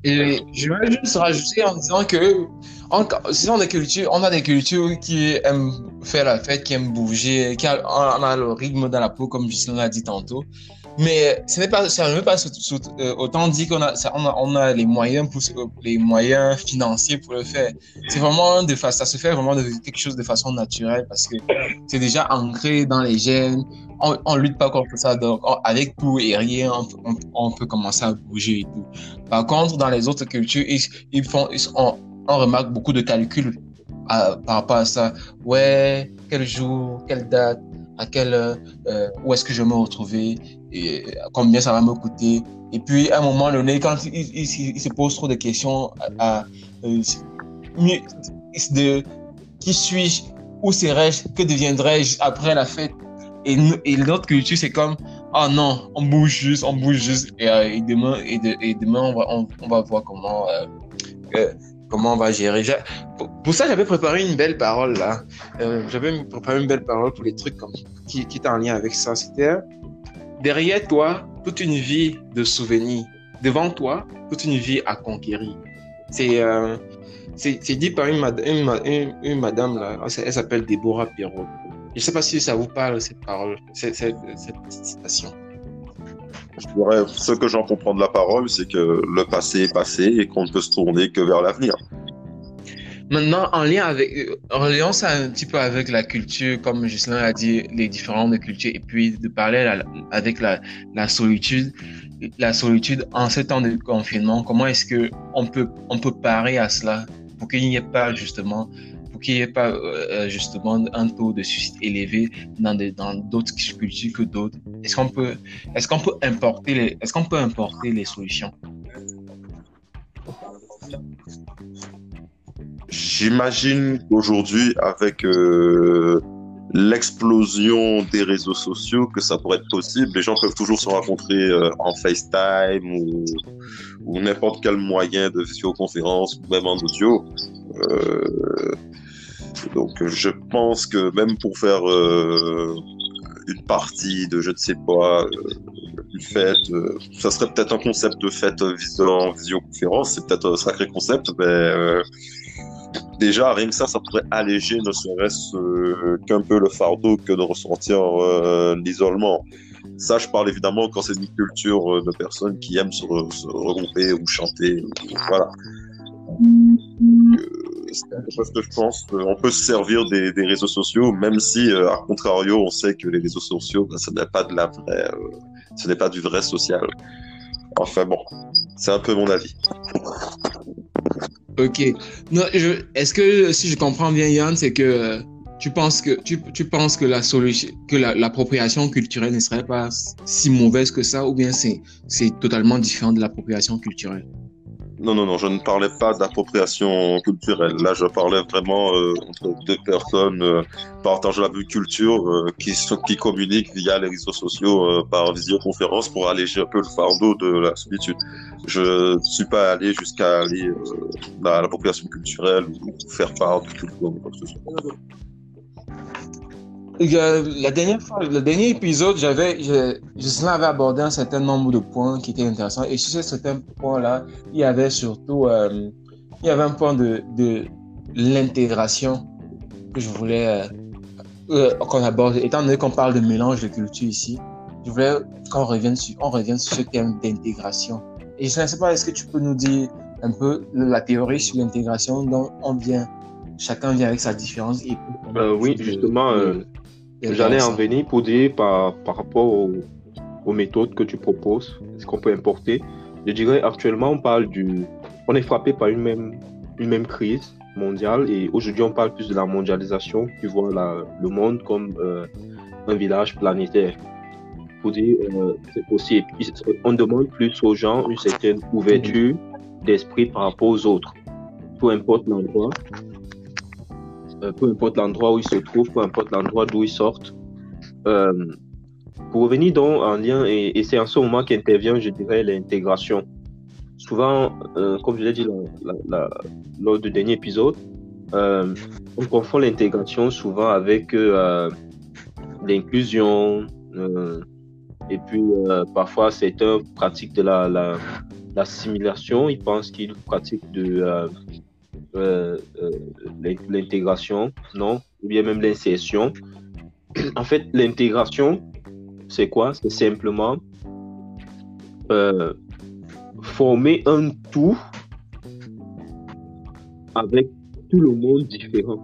Et je vais juste rajouter en disant que a des cultures, on a des cultures qui aiment faire la fête, qui aiment bouger, qui a, on a le rythme dans la peau, comme Justin l'a dit tantôt. Mais ça ne veut pas euh, autant dire qu'on a, on a, les moyens pour, les moyens financiers pour le faire. C'est vraiment de ça se fait vraiment de quelque chose de façon naturelle parce que c'est déjà ancré dans les gènes. On, on lutte pas contre ça, donc avec tout et rien, on, peut commencer à bouger et tout. Par contre, dans les autres cultures, ils, font, ils, on, remarque beaucoup de calculs à, par rapport à ça. Ouais, quel jour, quelle date, à quelle heure, euh, où est-ce que je me retrouver, et combien ça va me coûter. Et puis, à un moment donné, quand il, se pose trop de questions à, euh, qui suis-je, où serais-je, que deviendrai-je après la fête? Et, et notre culture, c'est comme, ah non, on bouge juste, on bouge juste. Et, euh, demain, et, de, et, demain on, va, voir comment, euh, comment on va gérer. Pour, ça, j'avais préparé une belle parole là. J'avais préparé une belle parole pour les trucs qui, qui étaient en lien avec ça. C'était derrière toi toute une vie de souvenirs. Devant toi, toute une vie à conquérir. C'est euh, dit par une, madame. Elle s'appelle Déborah Perrault. Je ne sais pas si ça vous parle cette parole, cette, cette citation. Je dirais, ce que j'en comprends de la parole, c'est que le passé est passé et qu'on ne peut se tourner que vers l'avenir. Maintenant, en lien avec, en lien ça un petit peu avec la culture, comme Justin a dit, les différentes cultures, et puis de parler avec la, la solitude, la solitude en ce temps de confinement, comment est-ce que on peut, on peut parer à cela pour qu'il n'y ait pas justement qu'il n'y ait pas euh, justement un taux de suicide élevé dans dans d'autres cultures que d'autres? Est-ce qu'on peut est-ce qu'on peut importer les est-ce qu'on peut importer les solutions? J'imagine qu'aujourd'hui avec euh, l'explosion des réseaux sociaux que ça pourrait être possible. Les gens peuvent toujours se rencontrer euh, en FaceTime ou, n'importe quel moyen de visioconférence même en audio. Euh, donc je pense que même pour faire une partie de je ne sais pas, une fête, ça serait peut-être un concept de fête en visioconférence, c'est peut-être un sacré concept, mais déjà rien que ça, ça pourrait alléger ne serait-ce qu'un peu le fardeau que de ressentir l'isolement. Ça, je parle évidemment quand c'est une culture de personnes qui aiment se, regrouper ou chanter. Voilà parce que je pense qu'on peut se servir des, réseaux sociaux, même si, euh, à contrario, on sait que les réseaux sociaux, ben, n'est pas de la vraie, euh, ce n'est pas du vrai social. Enfin bon, c'est un peu mon avis. Ok. est-ce que si je comprends bien, Yann, c'est que tu penses que tu, penses que la solution, que l'appropriation culturelle ne serait pas si mauvaise que ça, ou bien c'est c'est totalement différent de l'appropriation culturelle? Non, non, non, je ne parlais pas d'appropriation culturelle. Là, je parlais vraiment euh, entre deux personnes euh, partageant la même culture euh, qui, qui communiquent via les réseaux sociaux par visioconférence pour alléger un peu le fardeau de la solitude. Je ne suis pas allé jusqu'à aller à l'appropriation culturelle ou faire part de culture ou quoi que ce soit la dernière fois, le dernier épisode, j'avais, je, avait abordé un certain nombre de points qui étaient intéressants. Et sur ce certain point-là, il y avait surtout, euh, il y avait un point de, de l'intégration que je voulais euh, euh, qu'on aborde. Étant donné qu'on parle de mélange de culture ici, je voulais qu'on revienne sur, on revienne sur ce terme d'intégration. Et je ne sais pas, est-ce que tu peux nous dire un peu la théorie sur l'intégration dont on vient, chacun vient avec sa différence et Euh, oui, justement, euh, j'allais en venir pour dire par, par rapport aux, aux méthodes que tu proposes, ce qu'on peut importer. Je dirais actuellement, on parle du. On est frappé par une même, une même crise mondiale et aujourd'hui, on parle plus de la mondialisation qui voit la- le monde comme euh, un village planétaire. Pour dire, euh, c'est possible. On demande plus aux gens une certaine ouverture d'esprit par rapport aux autres. Peu importe l'endroit, euh, peu importe l'endroit où ils se trouvent, peu importe l'endroit d'où ils sortent. Euh, pour revenir donc en lien, et, c'est en ce moment qu'intervient, je dirais, l'intégration. Souvent, euh, comme je l'ai dit lors du dernier épisode, on confond l'intégration souvent avec l'inclusion, et puis parfois certains pratiquent de la, la, l'assimilation, ils pensent qu'ils pratiquent de euh, euh, l'in- l'intégration, non, ou bien même l'insertion. En fait, l'intégration, c'est quoi? C'est simplement euh, former un tout avec tout le monde différent.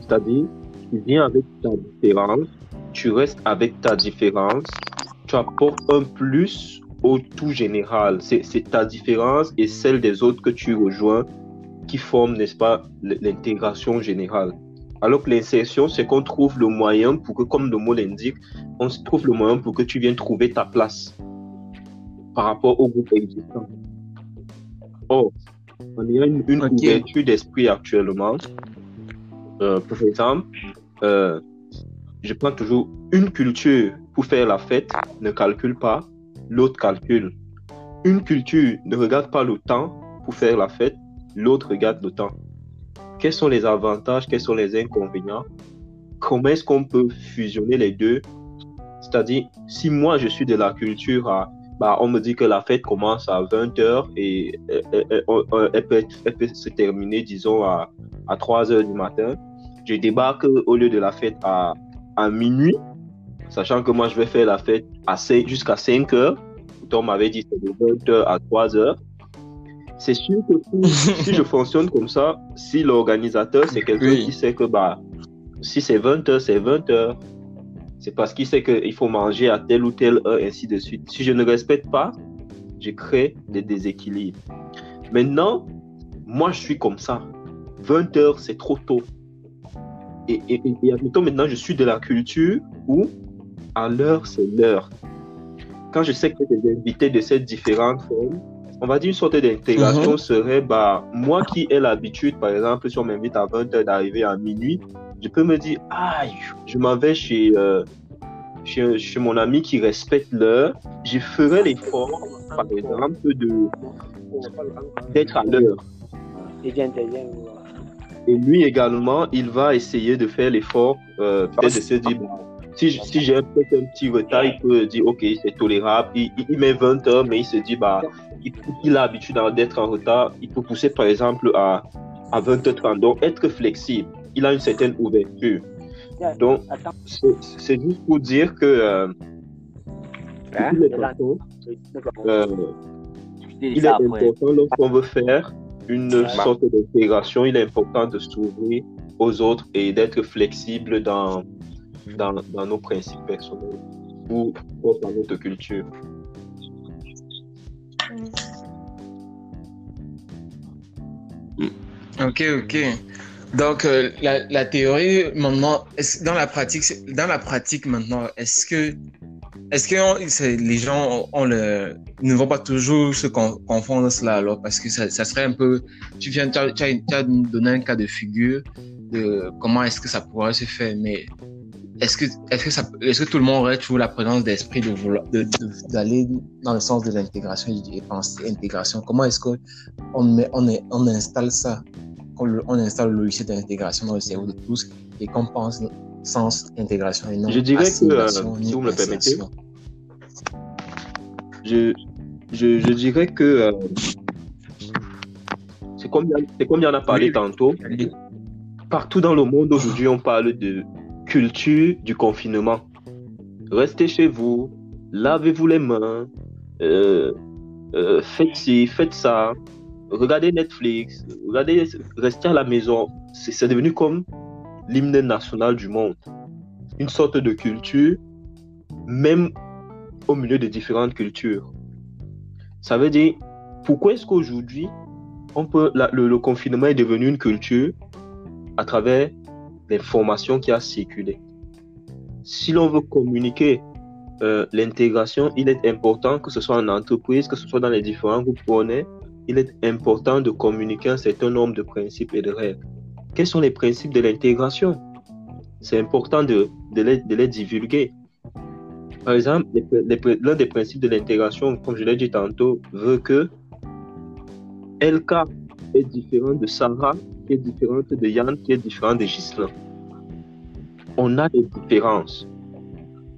C'est-à-dire, tu viens avec ta différence, tu restes avec ta différence, tu apportes un plus au tout général. C'est ta différence et celle des autres que tu rejoins qui forment, n'est-ce pas, l'intégration générale. Alors que l'insertion, c'est qu'on trouve le moyen pour que, comme le mot l'indique, on se trouve le moyen pour que tu viennes trouver ta place par rapport au groupe existant. Or, on ayant une, une ouverture d'esprit actuellement, euh, par exemple, euh, je prends toujours une culture pour faire la fête, ne calcule pas, l'autre calcule. Une culture ne regarde pas le temps pour faire la fête, l'autre regarde le temps. Quels sont les avantages, quels sont les inconvénients? Comment est-ce qu'on peut fusionner les deux? C'est-à-dire, si moi je suis de la culture bah, on me dit que la fête commence à 20h et euh, euh, euh, elle, peut, être- elle peut se terminer, disons, à, à 3h du matin. Je débarque au lieu de la fête à, à minuit, sachant que moi je vais faire la fête jusqu'à 5h. Pourtant, on m'avait dit que c'est de 20h à 3h. C'est sûr que <laughs> si- je fonctionne comme ça, si l'organisateur c'est quelqu'un Oui. qui sait que bah, si c'est 20h, c'est 20h. C'est parce qu'il sait qu'il faut manger à telle ou telle heure, ainsi de suite. Si je ne respecte pas, je crée des déséquilibres. Maintenant, moi, je suis comme ça. 20 heures, c'est trop tôt. Et, et, et, et admettons, maintenant, je suis de la culture où à l'heure, c'est l'heure. Quand je sais que des invités de ces différentes formes, on va dire une sorte d'intégration serait, bah, moi qui ai l'habitude, par exemple, si on m'invite à 20 heures d'arriver à minuit, je peux me dire, aïe, je m'en vais chez, euh, chez, chez mon ami qui respecte l'heure. Je ferai l'effort, par exemple, de, d'être à l'heure. Et lui également, il va essayer de faire l'effort, euh, peut-être de se dire, bon, si, si j'ai un- peut-être un petit retard, il peut dire, ok, c'est tolérable. Il, il- il met 20 heures, mais il se dit, bah, il, il a l'habitude d'être en retard. Il peut pousser, par exemple, à, à 20h30. Donc, être flexible. Il a une certaine ouverture. Donc, c'est juste pour dire que, euh, Hein? il est important, euh, il est important lorsqu'on veut faire une sorte d'intégration, il est important de s'ouvrir aux autres et d'être flexible dans, dans, dans nos principes personnels ou à notre culture. Ok, ok. Donc, euh, la, la théorie, maintenant, est-ce- dans la pratique, dans la pratique maintenant, est-ce que, est-ce que les gens ne vont pas toujours se con- confondre cela alors parce que ça, serait un peu, tu viens, tu as, as- as donné un cas de figure de comment est-ce que ça pourrait se faire, mais est-ce que, est-ce que ça, est-ce que tout le monde aurait toujours la présence d'esprit de vouloir, de, de- d'aller dans le sens de l'intégration et penser intégration? Comment est-ce qu'on on met, on, est- on installe ça? on installe le logiciel d'intégration dans le cerveau de tous et qu'on pense sens intégration et non Je dirais que, euh, si vous me le permettez. Je, je, je dirais que euh, C'est comme, c'est comme il y en a parlé Oui. tantôt. Partout dans le monde aujourd'hui, on parle de culture du confinement. Restez chez vous, lavez-vous les mains, euh, euh, faites ci, faites ça, regardez Netflix, regardez, restez à la maison. C'est devenu comme l'hymne national du monde. Une sorte de culture, même au milieu de différentes cultures. Ça veut dire, pourquoi est-ce qu'aujourd'hui, le confinement est devenu une culture à travers l'information qui a circulé. Si l'on veut communiquer euh, l'intégration, il est important que ce soit en entreprise, que ce soit dans les différents groupes qu'on est, il est important de communiquer un certain nombre de principes et de règles. Quels sont les principes de l'intégration? C'est important de, les, divulguer. Par exemple, l'un des principes de l'intégration, comme je l'ai dit tantôt, veut que LK est différent de Sarah, qui est différente de Yann, qui est différent de Gislain. On a des différences.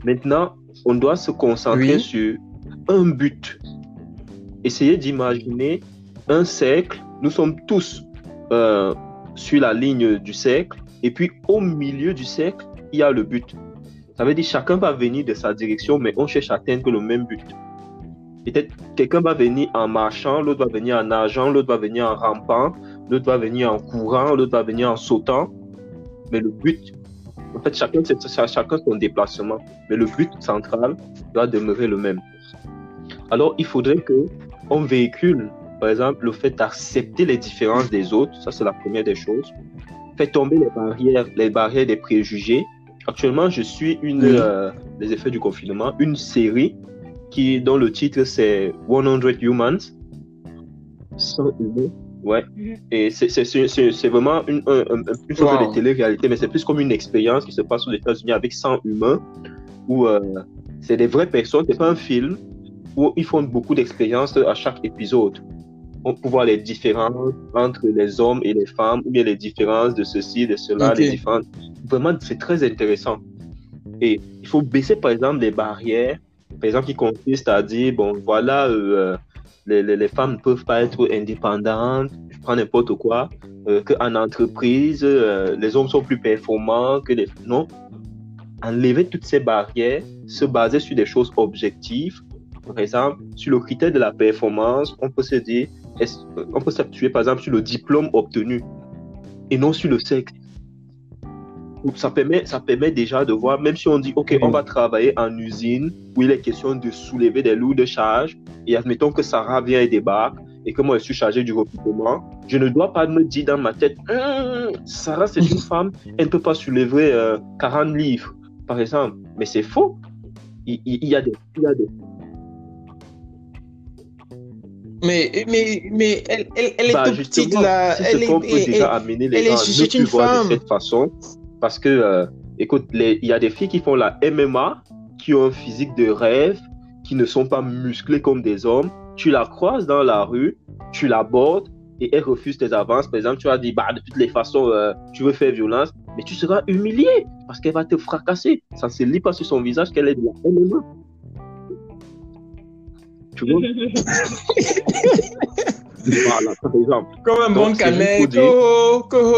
Maintenant, on doit se concentrer Oui. sur un but. Essayez d'imaginer un cercle. Nous sommes tous euh, sur la ligne du cercle. Et puis, au milieu du cercle, il y a le but. Ça veut dire chacun va venir de sa direction, mais on cherche à atteindre le même but. Peut-être quelqu'un va venir en marchant, l'autre va venir en nageant, l'autre va venir en rampant, l'autre va venir en courant, l'autre va venir en sautant. Mais le but, en fait, chacun, chacun son déplacement. Mais le but central doit demeurer le même. Alors, il faudrait que on véhicule, par exemple, le fait d'accepter les différences des autres. Ça, c'est la première des choses. Fait tomber les barrières, les barrières des préjugés. Actuellement, je suis une, Oui. euh, les effets du confinement, une série qui, dont le titre c'est 100 Humans. 100 humains. Ouais. Mhm. Et c'est- c'est c'est- c'est- c'est vraiment une, un- un- une sorte Wow. de télé-réalité, mais c'est plus comme une expérience qui se passe aux États-Unis avec 100 humains, où euh, c'est des vraies personnes, c'est pas un film, où ils font beaucoup d'expériences à chaque épisode. On peut voir les différences entre les hommes et les femmes, ou bien les différences de ceci, de cela, les différences. Vraiment, c'est très intéressant. Et il faut baisser, par exemple, les barrières, par exemple, qui consistent à dire, bon, voilà, euh, les, les, femmes ne peuvent pas être indépendantes, je prends n'importe quoi, euh, qu'en entreprise, euh, les hommes sont plus performants que les... Non. Enlever toutes ces barrières, se baser sur des choses objectives, par exemple, sur le critère de la performance, on peut se dire, on peut s'appuyer par exemple sur le diplôme obtenu et non sur le sexe. Donc, Ça permet, ça permet déjà de voir, même si on dit, OK, on va travailler en usine où il est question de soulever des lourdes charges, et admettons que Sarah vient et débarque, et que moi je suis chargé du recrutement, je ne dois pas me dire dans ma tête, Hum, Sarah c'est une <laughs> femme, elle ne peut pas soulever euh, 40 livres, par exemple. Mais c'est faux. Il, il- il y a des, il y a des Mais, mais, mais elle, elle, elle est Bah, toute petite là. si elle ce qu'on est, peut déjà amener les gens à ne plus voir de cette façon, parce que, euh, écoute, il y a des filles qui font la MMA, qui ont un physique de rêve, qui ne sont pas musclées comme des hommes. Tu la croises dans la rue, tu l'abordes et elle refuse tes avances. Par exemple, tu vas dire, bah, de toutes les façons, euh, tu veux faire violence, mais tu seras humilié parce qu'elle va te fracasser. Ça ne se lit pas sur son visage qu'elle est de la MMA. Tu vois? <laughs> Voilà, par exemple Comme un Donc, bon canet.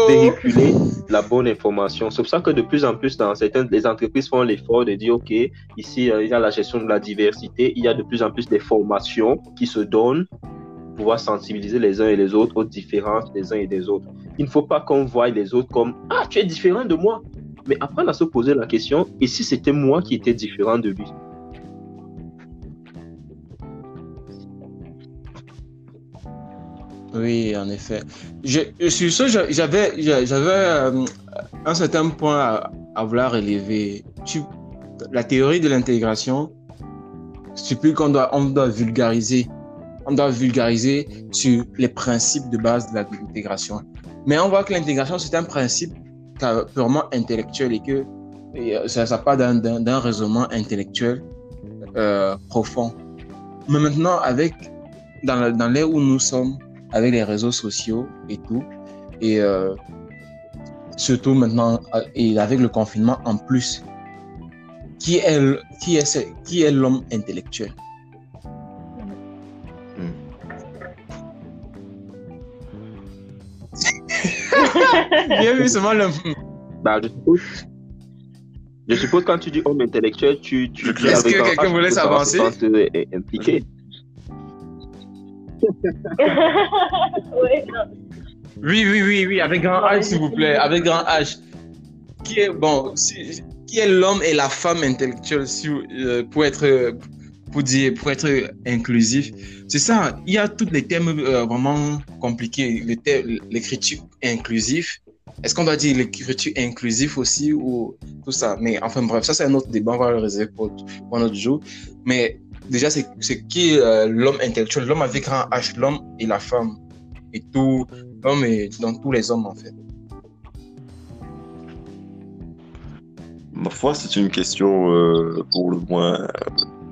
véhiculer la bonne information. C'est pour ça que de plus en plus, dans certaines les entreprises font l'effort de dire, OK, ici, euh, il y a la gestion de la diversité, il y a de plus en plus des formations qui se donnent pour pouvoir sensibiliser les uns et les autres aux différences des uns et des autres. Il ne faut pas qu'on voie les autres comme, ah, tu es différent de moi. Mais apprendre à se poser la question, et si c'était moi qui étais différent de lui? Oui, en effet. Sûr, je- j'avais, euh, un certain point à, vouloir relever. La théorie de l'intégration stipule qu'on doit, vulgariser. On doit vulgariser sur les principes de base de l'intégration. Mais on voit que l'intégration, c'est un principe purement intellectuel et que et, euh, ça, ça part d'un, raisonnement intellectuel euh, profond. Mais maintenant, avec dans l'ère où nous sommes, avec les réseaux sociaux et tout, et euh, surtout maintenant, euh, et avec le confinement en plus, qui est, le- qui est, qui est l'homme intellectuel? Y a eu seulement le. Bah, je suppose. Je suppose quand tu dis homme intellectuel, tu, tu dis. Est-ce que un quelqu'un H, vous laisse <laughs> Oui, oui, oui, oui, avec grand H, s'il vous plaît, avec grand H. Qui est, bon, qui est l'homme et la femme intellectuelle euh, pour être, pour dire, pour être inclusif? C'est ça, il y a tous les thèmes euh, vraiment compliqués. L'écriture inclusive. Est-ce qu'on doit dire l'écriture inclusive aussi ou tout ça? Mais enfin, bref, ça, c'est un autre débat, on va le réserver pour, pour un autre jour. Mais déjà, c'est qui euh, l'homme intellectuel, l'homme avec grand H, l'homme et la femme. Et tout, l'homme est dans tous les hommes, en fait. Ma foi, c'est une question euh, pour le moins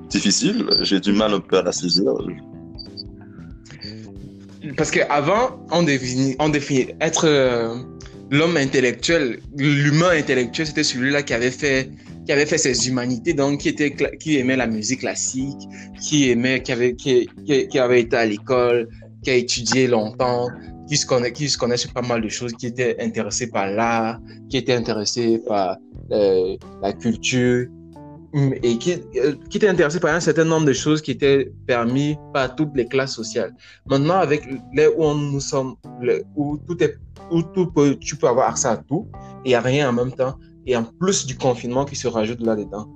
difficile. J'ai du mal un peu à la saisir. Parce qu'avant, on définit, on définit être euh, l'homme intellectuel, l'humain intellectuel, c'était celui-là qui avait fait qui avait fait ses humanités, donc qui était qui aimait la musique classique, qui aimait, qui avait qui, qui, avait été à l'école, qui a étudié longtemps, qui se connaît qui se connaît sur pas mal de choses, qui était intéressé par l'art, qui était intéressé par euh, la culture hum, et qui, euh, qui était intéressé par un certain nombre de choses qui étaient permis par toutes les classes sociales. Maintenant, avec les où nous sommes, où tout est, où tout peut, tu peux avoir accès à tout et à rien en même temps, et en plus du confinement qui se rajoute là-dedans.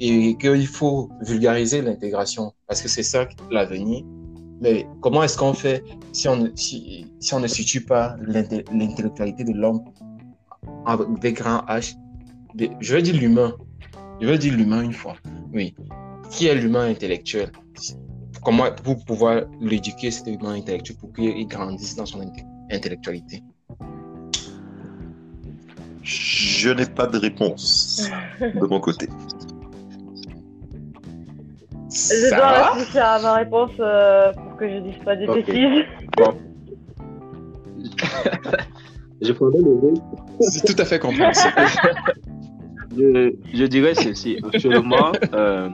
Et qu'il faut vulgariser l'intégration parce que c'est ça l'avenir. Mais comment est-ce qu'on fait si on, ne- situe pas l'intellectualité de l'homme avec grand H? de- Je vais dire l'humain. Je vais dire l'humain une fois. Oui. Qui est l'humain intellectuel? comment pour pouvoir l'éduquer cet humain intellectuel pour qu'il grandisse dans son inte- intellectualité? Je n'ai pas de réponse de mon côté. Je dois réfléchir à ma réponse euh, pour que je dise pas des Ok. bêtises. <laughs> Je prendrais le C'est tout à fait compréhensible. Je, je dirais ceci. Actuellement, euh,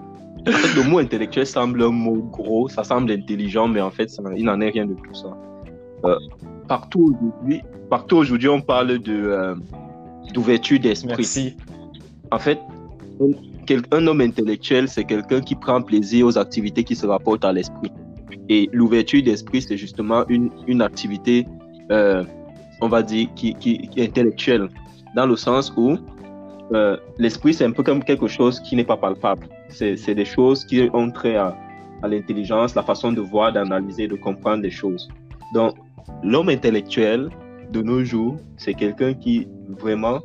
en fait, le mot intellectuel semble un mot gros, ça semble intelligent, mais en fait, ça- il n'en est rien de tout ça. Euh, partout aujourd'hui, partout aujourd'hui, on parle de euh, d'ouverture d'esprit. Merci. En fait, un, homme intellectuel, c'est quelqu'un qui prend plaisir aux activités qui se rapportent à l'esprit. Et l'ouverture d'esprit, c'est justement une, une activité, euh, on va dire, qui, qui, qui est intellectuelle, dans le sens où euh, l'esprit, c'est un peu comme quelque chose qui n'est pas palpable. C'est c'est des choses qui ont trait à, à l'intelligence, la façon de voir, d'analyser, de comprendre des choses. Donc, l'homme intellectuel, de nos jours, c'est quelqu'un qui vraiment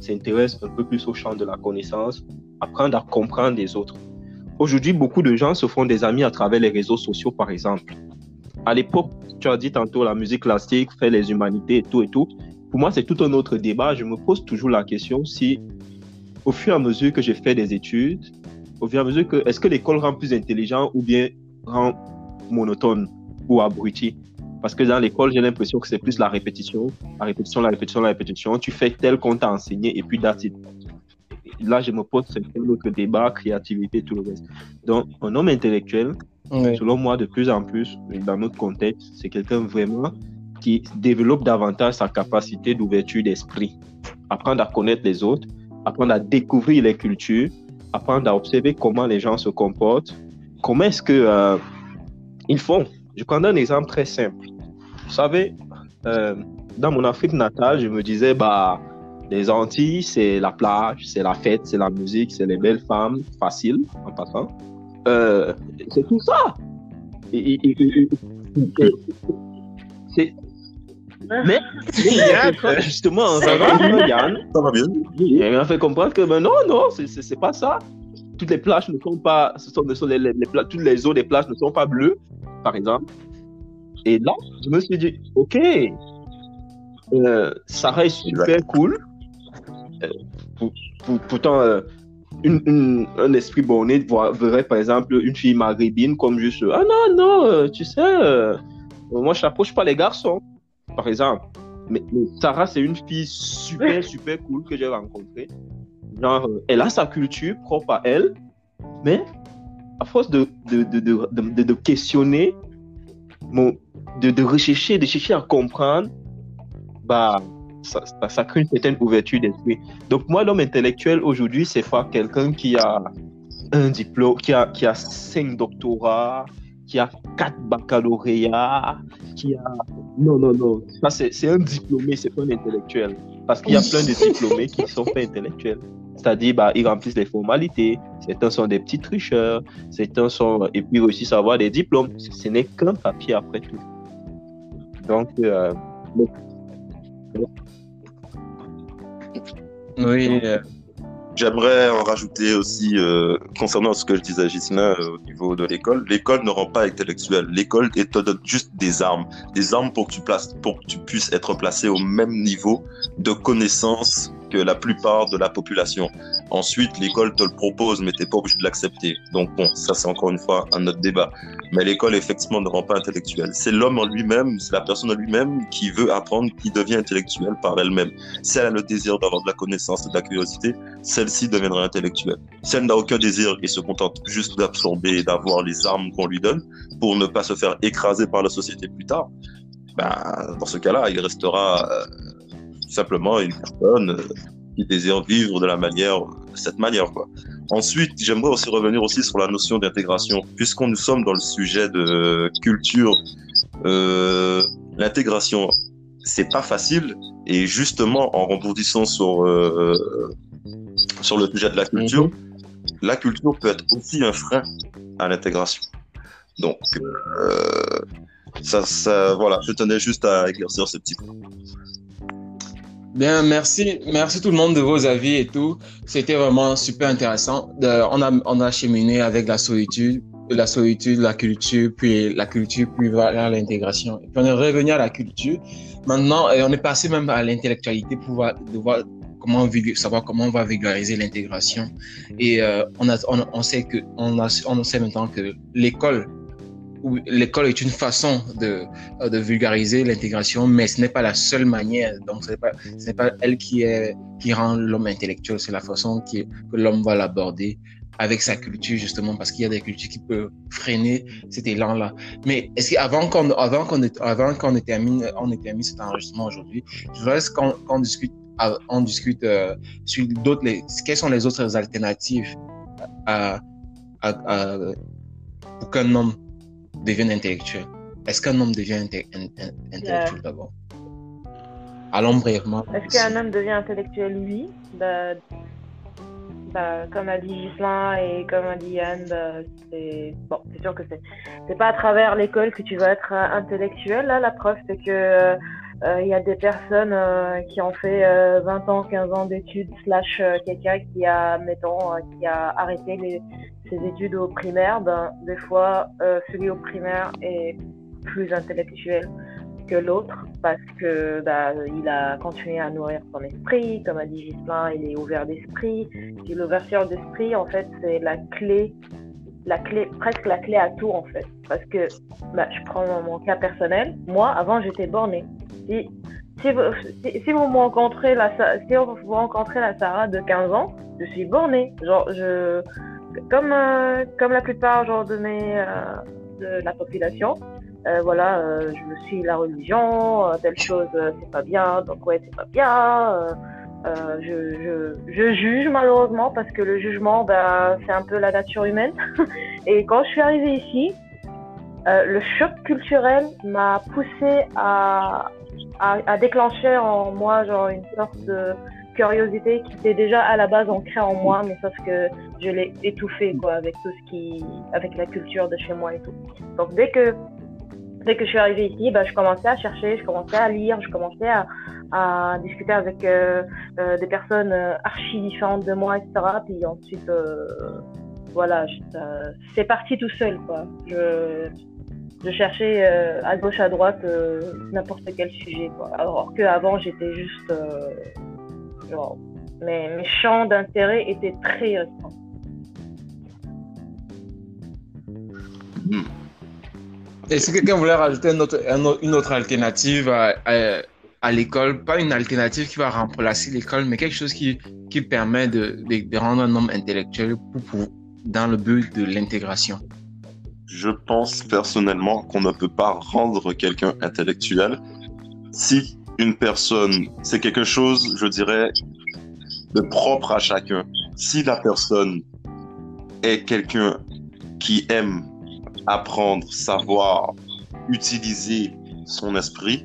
s'intéresse un peu plus au champ de la connaissance, apprendre à comprendre les autres. Aujourd'hui, beaucoup de gens se font des amis à travers les réseaux sociaux, par exemple. À l'époque, tu as dit tantôt la musique classique, fait les humanités et tout et tout. Pour moi, c'est tout un autre débat. Je me pose toujours la question si, au fur et à mesure que j'ai fait des études, au fur et à mesure que, est-ce que l'école rend plus intelligent ou bien rend monotone ou abruti? Parce que dans l'école, j'ai l'impression que c'est plus la répétition, la répétition, la répétition, la répétition. Tu fais tel qu'on t'a enseigné et puis that's it. Là, je me pose un autre débat, créativité, tout le reste. Donc, un homme intellectuel, Oui. selon moi, de plus en plus, dans notre contexte, c'est quelqu'un vraiment qui développe davantage sa capacité d'ouverture d'esprit. Apprendre à connaître les autres, apprendre à découvrir les cultures, apprendre à observer comment les gens se comportent, comment est-ce que euh, ils font? Je prends un exemple très simple. Vous savez, euh, dans mon Afrique natale, je me disais, bah, les Antilles, c'est la plage, c'est la fête, c'est la musique, c'est les belles femmes, facile en passant. Euh, c'est tout ça. Et- c'est- mais, <laughs> justement, Ça va Yann, Ça va bien il m'a fait comprendre que ben non, non, c'est- pas ça. Toutes les plages ne sont pas, ce sont, les, les, les pla- toutes les eaux des plages ne sont pas bleues, par exemple. Et là, je me suis dit, ok, euh, ça reste super cool. Euh, pour- pour- pourtant, euh, une, une- un esprit borné verrait par exemple une fille maghrébine comme juste, ah non, non, euh, tu sais, euh, moi je n'approche pas les garçons, par exemple. Mais, mais Sarah, c'est une fille super, <laughs> super cool que j'ai rencontrée. Genre, elle a sa culture propre à elle, mais à force de, de, de, de, de- de questionner, de, rechercher, de chercher à comprendre, bah, ça, ça, crée une certaine ouverture d'esprit. Donc moi, l'homme intellectuel aujourd'hui, c'est pas quelqu'un qui a un diplôme, qui a, qui a cinq doctorats, qui a quatre baccalauréats, qui a... Non, non, non. Ça, c'est un diplômé, c'est pas un intellectuel. Parce qu'il y a plein de diplômés qui sont pas intellectuels. C'est-à-dire, bah, ils remplissent les formalités. Certains sont des petits tricheurs. Certains sont... Et puis aussi savoir des diplômes. Ce ce n'est qu'un papier après tout. Donc, euh, Oui, euh, J'aimerais en rajouter aussi euh, concernant ce que je disais à Gislain euh, au niveau de l'école. L'école ne rend pas intellectuel. L'école te donne juste des armes, des armes pour que tu places, pour que tu puisses être placé au même niveau de connaissance que la plupart de la population. Ensuite, l'école te le propose, mais t'es pas obligé de l'accepter. Donc bon, ça c'est encore une fois un autre débat. Mais l'école effectivement ne rend pas intellectuel. C'est l'homme en lui-même, c'est la personne en lui-même qui veut apprendre, qui devient intellectuel par elle-même. Si elle a le désir d'avoir de la connaissance et de la curiosité, celle-ci deviendra intellectuelle. Si elle n'a aucun désir et se contente juste d'absorber d'avoir les armes qu'on lui donne pour ne pas se faire écraser par la société plus tard, ben, dans ce cas-là, il restera simplement une personne euh, qui désire vivre de la manière, de cette manière, quoi. Ensuite, j'aimerais aussi revenir aussi sur la notion d'intégration, puisqu'on nous sommes dans le sujet de culture, euh, l'intégration, c'est pas facile, et justement, en rebondissant sur, euh, sur le sujet de la culture, la culture peut être aussi un frein à l'intégration. Donc, euh, ça, ça, voilà, je tenais juste à éclaircir ce petit point. Bien, merci, merci tout le monde de vos avis et tout. C'était vraiment super intéressant. On a, on a cheminé avec la solitude, la solitude, la culture, puis la culture, puis vers l'intégration. Et puis on est revenu à la culture. Maintenant, et on est passé même à l'intellectualité pour voir, comment savoir comment on va vulgariser l'intégration. Et euh, on a, on, on sait que, on on sait maintenant que l'école, l'école est une façon de, euh, de vulgariser l'intégration, mais ce n'est pas la seule manière. Donc, ce n'est pas, ce n'est pas elle qui est, qui rend l'homme intellectuel, c'est la façon qui, que l'homme va l'aborder avec sa culture, justement, parce qu'il y a des cultures qui peuvent freiner cet élan-là. Mais est-ce qu'avant qu'on, avant qu'on, avant qu'on termine, on ait terminé cet enregistrement aujourd'hui, je voudrais qu'on, qu'on discute, on discute euh, sur d'autres, les, quelles sont les autres alternatives à, à, à, pour qu'un homme devienne intellectuel. Est-ce qu'un homme devient inte- in- in- intellectuel d'abord? Allons brièvement. Est-ce qu'un homme devient intellectuel Oui. Bah, bah, comme a dit Gislain et comme a dit Yann, bah, c'est bon, c'est sûr que c'est c'est pas à travers l'école que tu vas être euh, intellectuel. Là, la preuve c'est que euh, euh, il y a des personnes euh, qui ont fait euh, 20 ans, 15 ans d'études slash euh, quelqu'un qui a, mettons, euh, qui a arrêté les, ses études au primaire. Ben, des fois, euh, celui au primaire est plus intellectuel que l'autre parce que bah, il a continué à nourrir son esprit, comme a dit Gislain, il est ouvert d'esprit. L'ouverture d'esprit, en fait, c'est la clé, la clé, presque la clé à tout, en fait. Parce que, bah, je prends mon, cas personnel. Moi, avant, j'étais bornée. Si, si, vous, si, vous rencontrez la, si vous rencontrez la Sarah de 15 ans, je suis bornée. Genre, je, comme, euh, comme la plupart, genre, de mes, euh, de la population, euh, voilà, euh, je me suis la religion, euh, telle chose, c'est pas bien, donc ouais, c'est pas bien. je, je, je juge malheureusement parce que le jugement, ben, c'est un peu la nature humaine. <laughs> Et quand je suis arrivée ici, le choc culturel m'a poussé à, à, à déclencher en moi genre une sorte de curiosité qui était déjà à la base ancrée en moi, mais sauf que je l'ai étouffée quoi avec tout ce qui, avec la culture de chez moi et tout. Donc dès que dès que je suis arrivée ici, bah, je commençais à chercher, je commençais à lire, je commençais à, à discuter avec euh, euh, des personnes euh, archi différentes de moi, etc. Puis ensuite, voilà, c'est parti tout seul, quoi. Je, je cherchais à gauche, à droite n'importe quel sujet, quoi. Alors qu'avant, j'étais juste, genre, mes, mes champs d'intérêt étaient très restreints. Est-ce que quelqu'un voulait rajouter un autre- un autre- une autre alternative à, à- à l'école? Pas une alternative qui va remplacer l'école, mais quelque chose qui, qui permet de, de, de rendre un homme intellectuel pour, pour- dans le but de l'intégration. Je pense personnellement qu'on ne peut pas rendre quelqu'un intellectuel si une personne, c'est quelque chose, je dirais, de propre à chacun. Si la personne est quelqu'un qui aime apprendre, savoir, utiliser son esprit,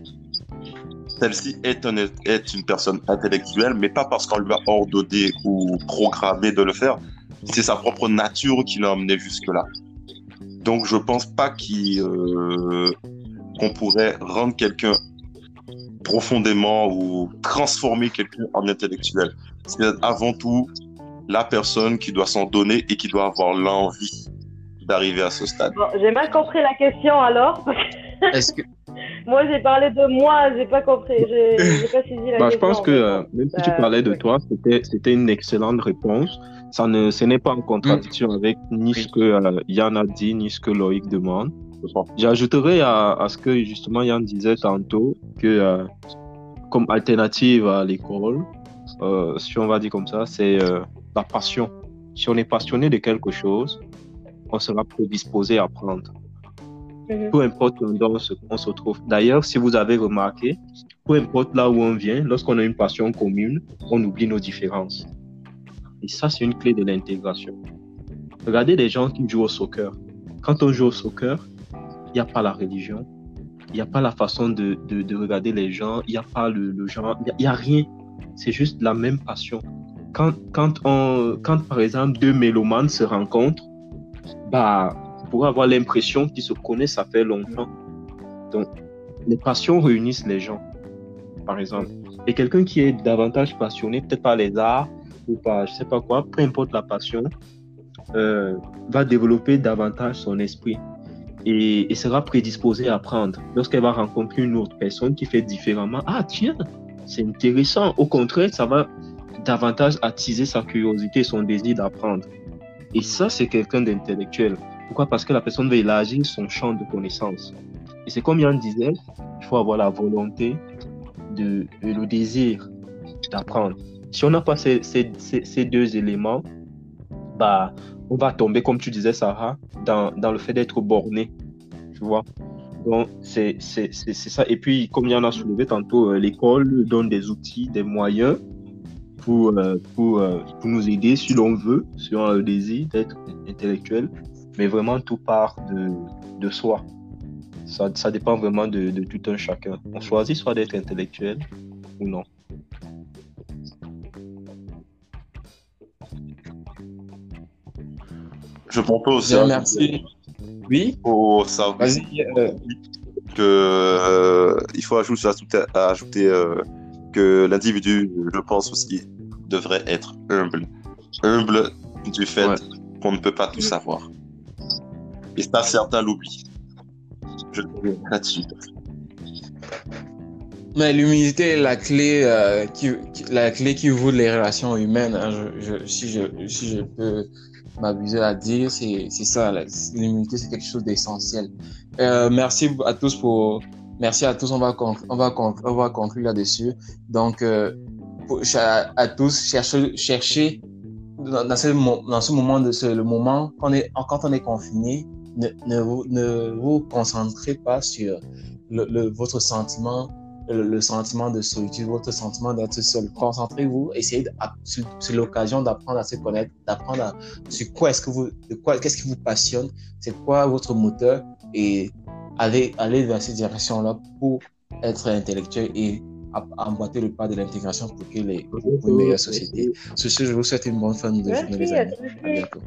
celle-ci est, est une personne intellectuelle, mais pas parce qu'on lui a ordonné ou programmé de le faire. C'est sa propre nature qui l'a emmené jusque-là. Donc, je pense pas euh, qu'on pourrait rendre quelqu'un profondément ou transformer quelqu'un en intellectuel. C'est avant tout la personne qui doit s'en donner et qui doit avoir l'envie d'arriver à ce stade. Bon, j'ai mal compris la question alors. Est-ce que <laughs> moi, j'ai parlé de moi, j'ai pas compris, j'ai j'ai pas saisi la Bah, je pense que euh, même si tu Bah, parlais de toi, c'était c'était une excellente réponse. Ça ne, ce n'est pas en contradiction avec ni ce que euh, Yann a dit, ni ce que Loïc demande. J'ajouterais à, à ce que justement Yann disait tantôt que euh, comme alternative à l'école, euh, si on va dire comme ça, c'est euh, la passion. Si on est passionné de quelque chose, on sera prédisposé à apprendre. Mhm. Peu importe où on se- trouve. D'ailleurs, si vous avez remarqué, peu importe là où on vient, lorsqu'on a une passion commune, on oublie nos différences. Et ça, c'est une clé de l'intégration. Regardez les gens qui jouent au soccer. Quand on joue au soccer, n'y a pas la religion, il n'y a pas la façon de, de, de regarder les gens, il n'y a pas le, genre, il n'y a, rien. C'est juste la même passion. Quand, quand, on, quand, par exemple, deux mélomanes se rencontrent, bah, pourrait avoir l'impression qu'ils se connaissent, ça fait longtemps. Donc, les passions réunissent les gens, par exemple. Et quelqu'un qui est davantage passionné, peut-être par les arts ou par je sais pas quoi, peu importe la passion, euh, va développer davantage son esprit et, et sera prédisposé à apprendre. Lorsqu'elle va rencontrer une autre personne qui fait différemment, ah tiens, c'est intéressant. Au contraire, ça va davantage attiser sa curiosité, son désir d'apprendre. Et ça, c'est quelqu'un d'intellectuel. Pourquoi? Parce que la personne va élargir son champ de connaissances. Et c'est comme Yann disait, il faut avoir la volonté de, et le désir d'apprendre. Si on n'a pas ces deux éléments, bah, on va tomber, comme tu disais, Sarah, dans, dans le fait d'être borné. Tu vois Donc, c'est ça. Et puis, comme Yann a soulevé tantôt, euh, l'école donne des outils, des moyens pour, euh, pour, euh, pour nous aider si l'on veut, si on a le désir d'être intellectuel. Mais vraiment, tout part de, de soi. Ça, ça dépend vraiment de, de tout un chacun. On choisit soit d'être intellectuel ou non. Je propose aussi Bien, à- merci. Oui, vas-y. euh, que euh, il faut ajouter, euh, que l'individu, je pense aussi, devrait être humble. Humble du fait Ouais. qu'on ne peut pas tout savoir. Et ça, certains l'oublient. Je là-dessus. Mais l'humilité est la clé, euh, qui, qui- la clé qui vaut les relations humaines. hein. Je, je- si, je, si je peux m'abuser à dire, c'est ça. L'humilité, c'est quelque chose d'essentiel. Euh, merci à tous pour. Merci à tous. On va on va on va conclure là-dessus. Donc, euh, à, tous, cherchez, cherchez dans, dans ce, dans ce moment de ce, le moment quand on est, quand on est confiné, ne, ne, vous, ne vous concentrez pas sur le, le, votre sentiment le, le sentiment de solitude, votre sentiment d'être seul. Concentrez-vous, essayez de, sur, sur l'occasion d'apprendre à se connaître, d'apprendre à, sur quoi est-ce que vous, de quoi, qu'est-ce qui vous passionne, c'est quoi votre moteur et allez, allez dans cette direction-là pour être intellectuel et emboîter le pas de l'intégration pour que les, pour une meilleure société. Sur ce, je vous souhaite une bonne fin de journée, les amis. À bientôt.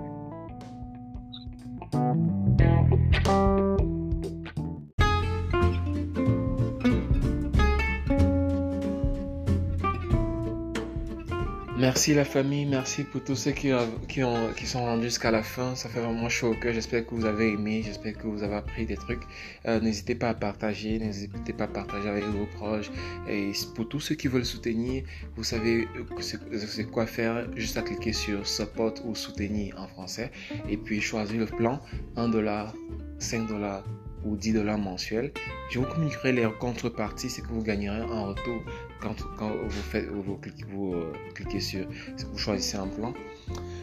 Merci la famille, merci pour tous ceux qui, ont- qui, ont, qui sont rendus jusqu'à la fin. Ça fait vraiment chaud au cœur. J'espère que vous avez aimé, j'espère que vous avez appris des trucs. Euh, n'hésitez pas à partager, n'hésitez pas à partager avec vos proches. Et pour tous ceux qui veulent soutenir, vous savez que c'est c'est quoi faire. Juste à cliquer sur support ou soutenir en français. Et puis choisir le plan 1 dollar, 5 dollars ou 10 dollars mensuels. Je vous communiquerai les contreparties, ce que vous gagnerez en retour quand, vous, faites, vous, cliquez, vous euh, cliquez sur, vous choisissez un plan.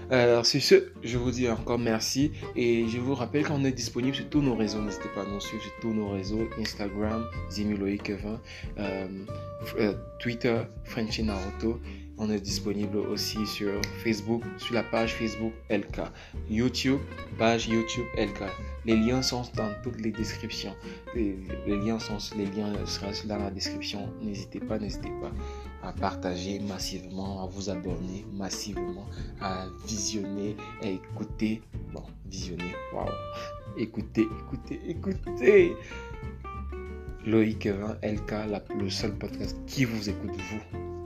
Alors, sur ce, je vous dis encore merci et je vous rappelle qu'on est disponible sur tous nos réseaux. N'hésitez pas à nous suivre sur tous nos réseaux Instagram, Zimiloïc20, euh, euh, Twitter, Frenchy Naruto. On est disponible aussi sur Facebook, sur la page Facebook LK. YouTube, page YouTube LK. Les liens sont dans toutes les descriptions. Les, liens sont les liens seront dans la description. N'hésitez pas, n'hésitez pas à partager massivement, à vous abonner massivement, à visionner, à écouter. Bon, visionner, waouh. Écoutez, écoutez, écoutez. Loïc 20 LK, le seul podcast qui vous écoute vous.